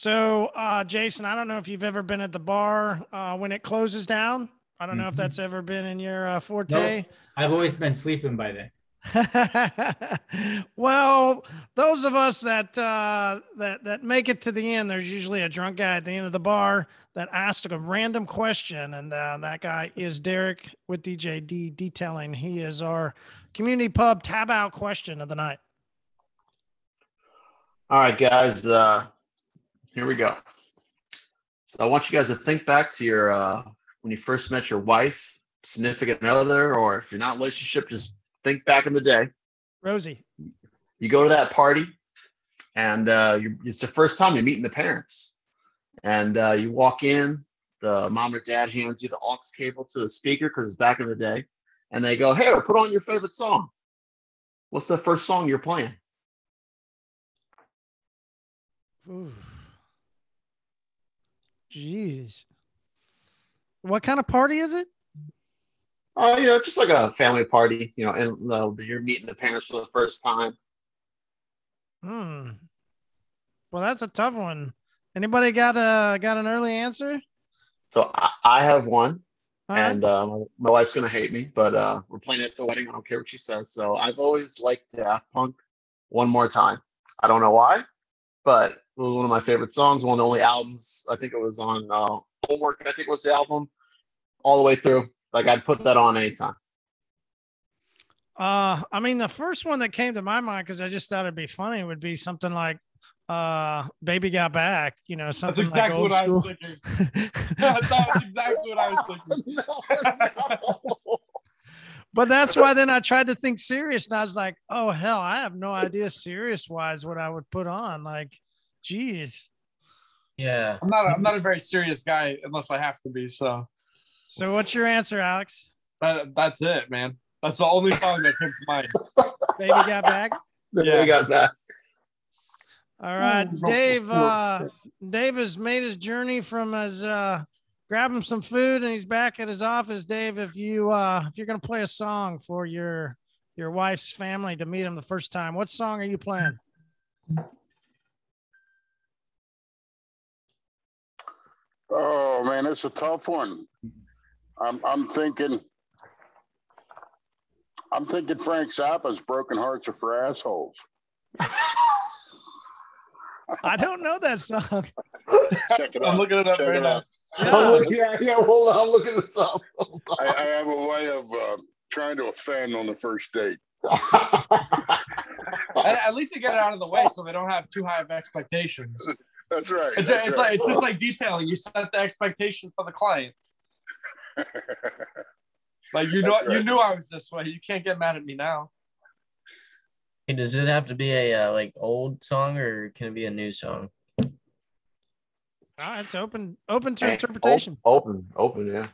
So, uh, Jason, I don't know if you've ever been at the bar uh, when it closes down. I don't know if Mhm. that's ever been in your uh, forte. Nope, I've always been sleeping by then. well, those of us that uh, that that make it to the end, there's usually a drunk guy at the end of the bar that asks a random question, and uh, that guy is Derek with DJD Detailing. He is our community pub tab out question of the night. All right, guys. Uh, here we go. So I want you guys to think back to your uh, when you first met your wife, significant other, or if you're not in a relationship, just think back in the day. Rosie. You go to that party, and uh, you, it's the first time you're meeting the parents, and uh, you walk in. The mom or dad hands you the aux cable to the speaker because it's back in the day, and they go, "Hey, put on your favorite song." What's the first song you're playing? Ooh. Jeez. What kind of party is it? Uh, you know, just like a family party, you know, and uh, you're meeting the parents for the first time. Hmm. Well, that's a tough one. Anybody got a got an early answer? So I, I have one, All right. and uh, my, wife's gonna hate me, but uh, we're playing it at the wedding. I don't care what she says. So I've always liked Daft Punk. One more time. I don't know why, but It was one of my favorite songs. One of the only albums. I think it was on uh, Homework. I think was the album all the way through. Like I'd put that on anytime. Uh, I mean, the first one that came to my mind because I just thought it'd be funny would be something like uh baby got back you know That's something exactly like old what I was school thinking. that was exactly what I was thinking. but that's why then i tried to think serious and i was like oh hell i have no idea serious wise what i would put on like geez Yeah. I'm not. I'm not a very serious guy unless I have to be. So so what's your answer alex that, that's it, man. That's the only song that came to mind. baby got back Yeah. We got that. all right Oh, dave uh dave has made his journey from his uh grab him some food and he's back at his office dave if you uh if you're gonna play a song for your your wife's family to meet him the first time what song are you playing Oh man, it's a tough one. I'm I'm thinking I'm thinking Frank Zappa's Broken Hearts Are for Assholes. i don't know that song Check it I'm out. looking it up Check right it now. out. Oh, yeah, yeah. Hold on. I'm looking this up. I, I have a way of uh, trying to offend on the first date. At, at least you get it out of the way so they don't have too high of expectations. That's right. It's, that's it's right. like it's just like detailing. You set the expectations for the client. Like you know, right. you knew I was this way. You can't get mad at me now. Hey, does it have to be a uh, like old song or can it be a new song? Ah, it's open open to Hey, interpretation. Open, open, yeah.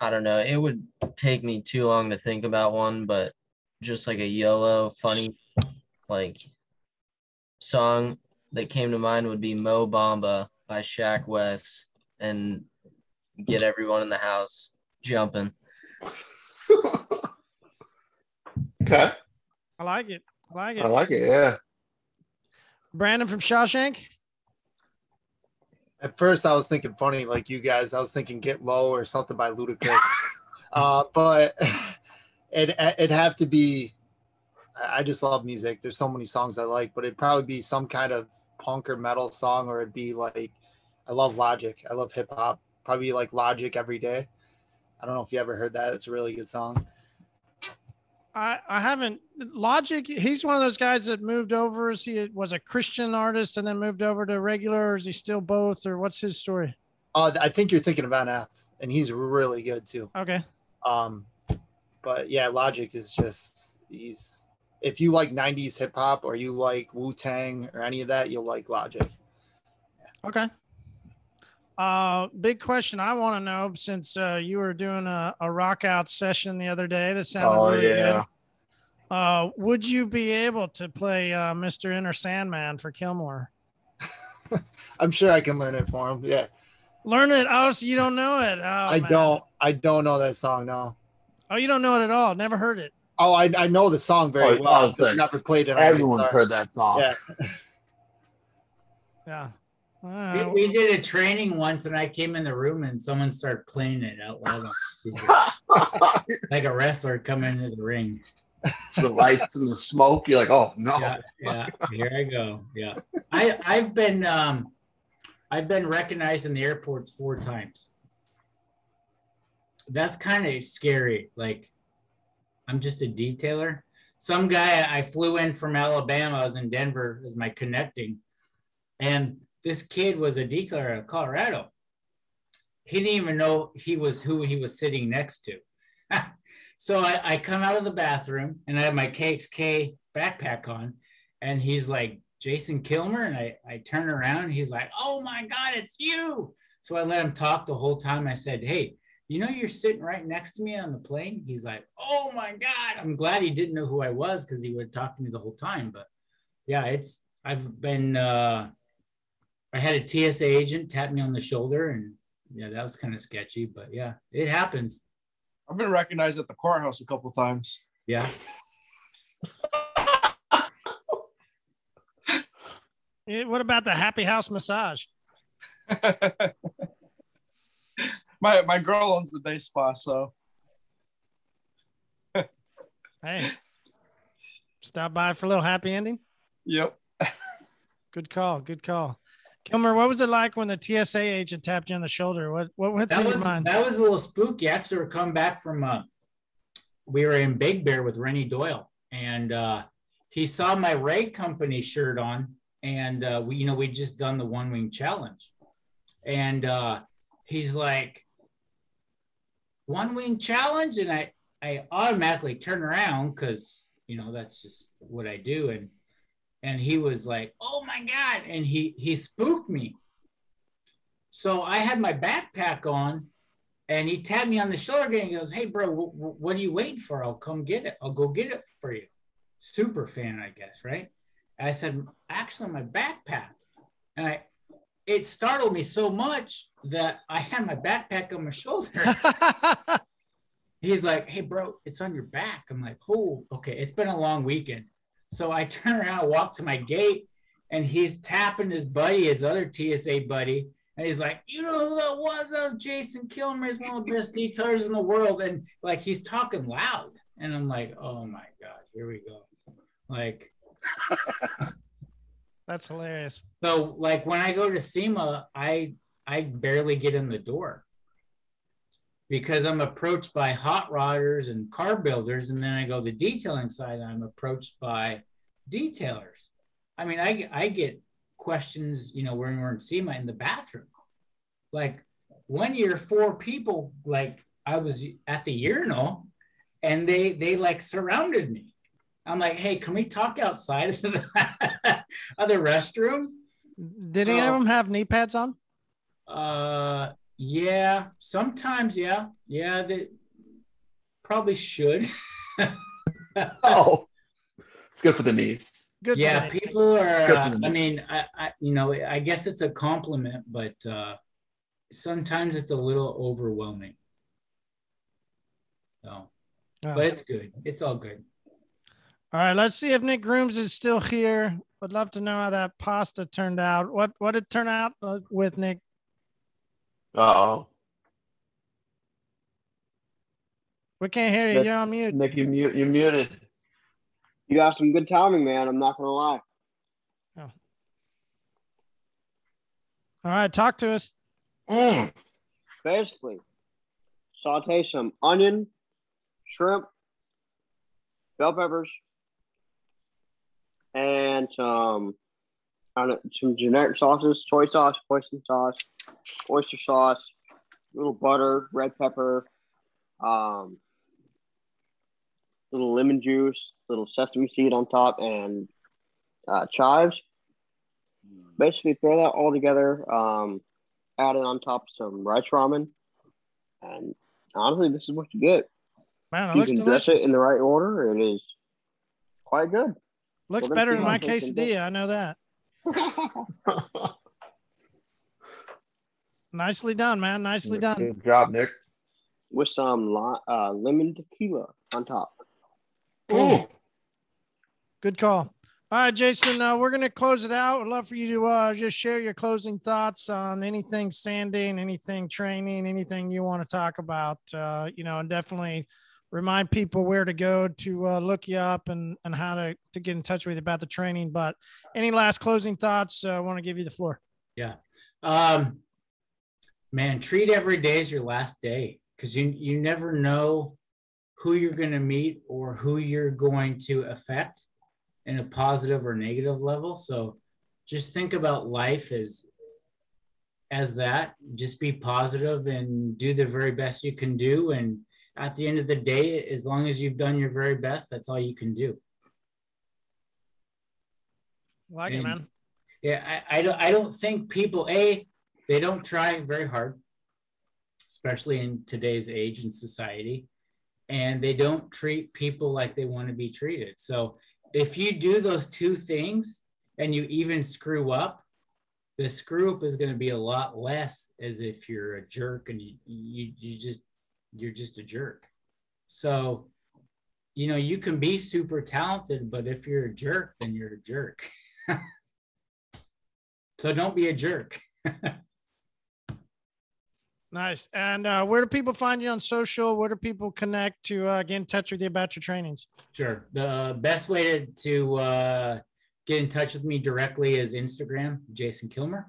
I don't know. It would take me too long to think about one, but just like a YOLO funny like song that came to mind would be Mo Bamba by Sheck Wes and get everyone in the house jumping. Okay. I like it. I like it. I like it. Yeah. Brandon from Shawshank. At first, I was thinking funny, like you guys. I was thinking "Get Low" or something by Ludacris. uh, but it it'd have to be. I just love music. There's so many songs I like, but it'd probably be some kind of punk or metal song, or it'd be like, I love Logic. I love hip hop. Probably like Logic every day. I don't know if you ever heard that. It's a really good song. I, I haven't Logic. He's one of those guys that moved over. Is he was a Christian artist and then moved over to regular, or is he still both, or what's his story? Uh, I think you're thinking about NF, and he's really good too. Okay. Um, but yeah, Logic is just he's if you like '90s hip hop or you like Wu Tang or any of that, you'll like Logic. Okay. Uh, big question I want to know since uh, you were doing a, a rock out session the other day. That sounded Oh, really yeah. good. Uh, would you be able to play uh, Mr. Enter Sandman for Kilmer? I'm sure I can learn it for him. Yeah, Learn it. Oh, so you don't know it. Oh, I man. don't. I don't know that song. No. Oh, you don't know it at all. Never heard it. Oh, I, I know the song very Oh, well. I was I've saying, never played it. on my Everyone's heard that song. Yeah. Yeah. We, we did a training once, and I came in the room, and someone started playing it out loud, on like a wrestler coming into the ring. the lights and the smoke. You're like, oh no. Yeah, yeah. Here I go. Yeah, I I've been um, I've been recognized in the airports four times. That's kind of scary. Like, I'm just a detailer. Some guy I flew in from Alabama. I was in Denver as my connecting, and this kid was a detailer of Colorado. He didn't even know he was who he was sitting next to. so I, I come out of the bathroom and I have my KXK backpack on, and he's like, Jason Kilmer. And I, I turn around he's like, Oh my God, it's you. So I let him talk the whole time. I said, Hey, you know, you're sitting right next to me on the plane. He's like, Oh my God. I'm glad he didn't know who I was because he would talk to me the whole time. But yeah, it's, I've been, uh, I had a TSA agent tap me on the shoulder and yeah, that was kind of sketchy, but yeah, it happens. I've been recognized at the courthouse a couple times. Yeah. eh, what about the Happy House massage? my my girl owns the day spa, so Hey, stop by for a little happy ending. yep. Good call. Good call. Kilmer, what was it like when the TSA agent tapped you on the shoulder? What what went that through was your mind? that was a little spooky. I actually, we're coming back from uh, we were in Big Bear with Renny Doyle, and uh, he saw my Ray company shirt on, and uh, we you know we just done the one wing challenge, and uh, he's like, one wing challenge, and I I automatically turn around because you know that's just what I do, and and he was like, oh my god, and he he spooked me. So I had my backpack on and he tapped me on the shoulder again. He goes, Hey, bro, w- w- what are you waiting for? I'll come get it. I'll go get it for you. Super fan, I guess, right? I said, Actually, my backpack. And I, it startled me so much that I had my backpack on my shoulder. He's like, Hey, bro, it's on your back. I'm like, Oh, okay. It's been a long weekend. So I turn around, walk to my gate, and he's tapping his buddy, his other TSA buddy. And he's like, you know who that was? Uh, Jason Kilmer is one of the best detailers in the world. And like, he's talking loud. And I'm like, oh my God, here we go. Like, That's hilarious. so like when I go to SEMA, I I barely get in the door because I'm approached by hot rodders and car builders, and then I go the detailing side. I'm approached by detailers. I mean, I I get questions, you know, when we're in SEMA in the bathroom. Like one year, four people, like I was at the urinal, and they they like surrounded me. I'm like, hey, can we talk outside of the, of the restroom? Did any of them have knee pads on? Uh, yeah, sometimes, yeah, yeah, they probably should. Oh, it's good for the knees. Good. for yeah, knees. people are. Uh. I mean, I, I, you know, I guess it's a compliment, but uh, sometimes it's a little overwhelming. So, Oh. but it's good. It's all good. All right, let's see if Nick Grooms is still here. Would love to know how that pasta turned out. What what did it turn out uh, with Nick? Uh oh. We can't hear you. That- You're on mute. Nick, you mute, you're muted. You got some good timing, man. I'm not gonna lie. All right, talk to us. Mm. Basically, saute some onion, shrimp, bell peppers, and some I don't know, some generic sauces: soy sauce, oyster sauce, oyster sauce, little butter, red pepper, um, little lemon juice, little sesame seed on top, and uh, chives. Basically, throw that all together. Um, add it on top of some rice ramen, and honestly, this is what you get. Man, it you looks can dress delicious. it in the right order. It is quite good. Looks We're better than my quesadilla. I know that. Nicely done, man. Nicely done. Good job, Nick. with some uh, lemon tequila on top. Mm. Good call. All right, Jason, uh, we're going to close it out. I'd love for you to uh, just share your closing thoughts on anything sanding, anything training, anything you want to talk about, uh, you know, and definitely remind people where to go to uh, look you up and, and how to, to get in touch with you about the training. But any last closing thoughts? Uh, I want to give you the floor. Yeah. Um, man, treat every day as your last day because you you never know who you're going to meet or who you're going to affect in a positive or negative level. So just think about life as as that. Just be positive and do the very best you can do. And at the end of the day, as long as you've done your very best, that's all you can do. Like it, man. Yeah, I, I don't I don't think people a they don't try very hard, especially in today's age and society, and they don't treat people like they want to be treated. So if you do those two things and you even screw up, the screw up is going to be a lot less as if you're a jerk and you you, you just you're just a jerk. So you know you can be super talented, but if you're a jerk, then you're a jerk. So don't be a jerk. Nice. And uh, where do people find you on social? Where do people connect to uh, get in touch with you about your trainings? Sure. The best way to, to uh, get in touch with me directly is Instagram, Jason Kilmer.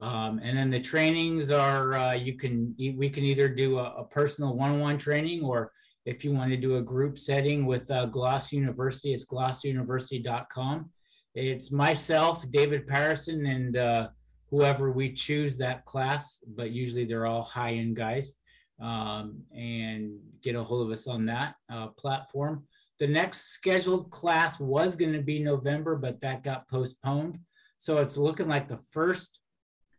Um, and then the trainings are uh, you can we can either do a, a, personal one-on-one training or if you want to do a group setting with uh, Gloss University, it's glossuniversity.com. It's myself, David Patterson, and uh, whoever we choose that class, but usually they're all high-end guys. Um, and get a hold of us on that uh, platform. The next scheduled class was going to be November, but that got postponed. So it's looking like the first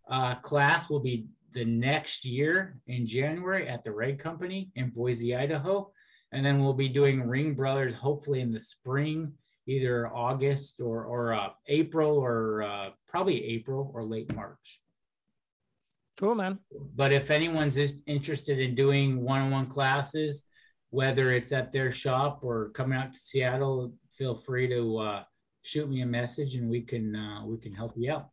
uh, class will be the next year in January at the Ray Company in Boise, Idaho. And then we'll be doing Ring Brothers hopefully in the spring, either August or, or uh, April or uh, probably April or late March. Cool, man. But if anyone's interested in doing one on one classes, whether it's at their shop or coming out to Seattle, feel free to uh, shoot me a message and we can uh, we can help you out.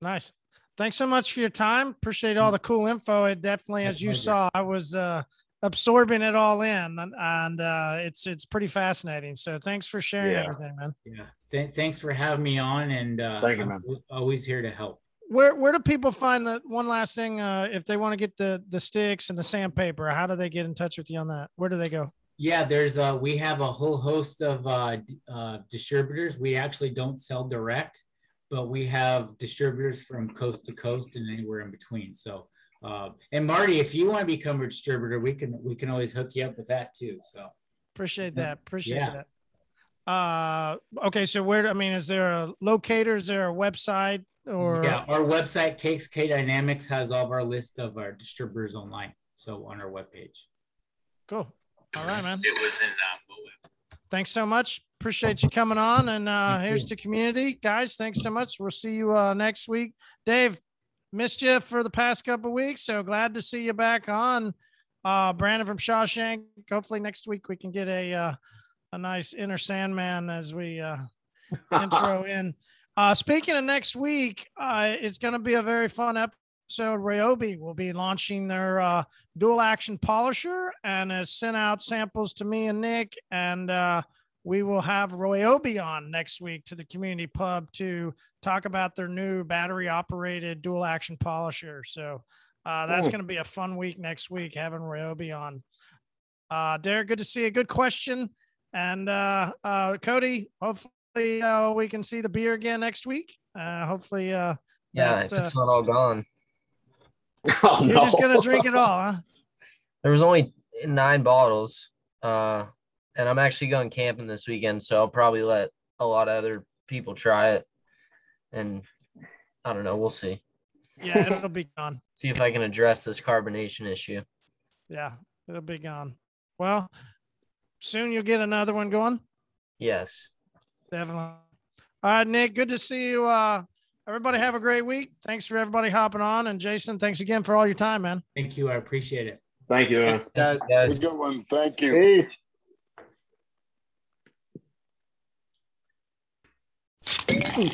Nice. Thanks so much for your time. Appreciate all the cool info. It definitely, as you saw, I was uh, absorbing it all in, and, and uh, it's it's pretty fascinating. So thanks for sharing yeah. everything, man. Yeah. Th- thanks for having me on, and uh, thank you, man. I'm always here to help. Where where do people find the one last thing? Uh, if they want to get the the sticks and the sandpaper, how do they get in touch with you on that? Where do they go? Yeah, there's uh we have a whole host of uh, uh distributors. We actually don't sell direct but we have distributors from coast to coast and anywhere in between. So, uh, and Marty, if you want to become a distributor, we can we can always hook you up with that too. So, appreciate that. Appreciate yeah. that. Uh, okay, so where? I mean, is there a locator? Is there a website? Or yeah, our website KXK Dynamics has all of our list of our distributors online. So on our webpage. Cool. All right, man. It was in uh, thanks so much. Appreciate you coming on. And uh, here's to community. Guys, thanks so much. We'll see you uh, next week. Dave, missed you for the past couple weeks. So glad to see you back on. Uh, Brandon from Shawshank. Hopefully next week we can get a uh, a nice Enter Sandman as we uh, intro in. Uh, speaking of next week, uh, it's going to be a very fun episode. Ryobi will be launching their uh, dual action polisher and has sent out samples to me and Nick. And uh, we will have Ryobi on next week to the community pub to talk about their new battery operated dual action polisher. So uh, that's going to be a fun week next week having Ryobi on. Uh, Derek, good to see you. Good question. And uh, uh, Cody, hopefully uh, we can see the beer again next week. Uh, hopefully, uh, yeah, that, if it's uh, not all gone. Oh, You're no. just gonna drink it all, huh? There was only nine bottles. Uh, and I'm actually going camping this weekend, so I'll probably let a lot of other people try it. And I don't know, we'll see. Yeah, it'll be gone. see if I can address this carbonation issue. Yeah, it'll be gone. Well, soon you'll get another one going. Yes. Definitely. All right, Nick, good to see you. Uh everybody have a great week. Thanks for everybody hopping on. And Jason, thanks again for all your time, man. Thank you. I appreciate it. Thank you, man. Guys, guys. good one. Thank you. Hey.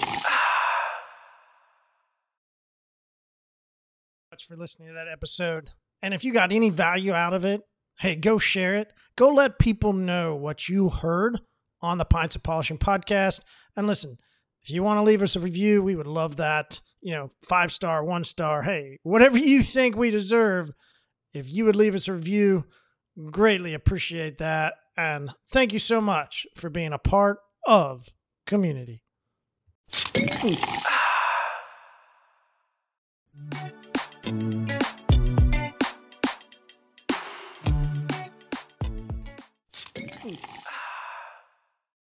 much for listening to that episode. And if you got any value out of it, hey, go share it. Go let people know what you heard on the Pints of Polishing podcast. And listen, if you want to leave us a review, we would love that. You know, five star, one star, hey, whatever you think we deserve. If you would leave us a review, greatly appreciate that. And thank you so much for being a part of community.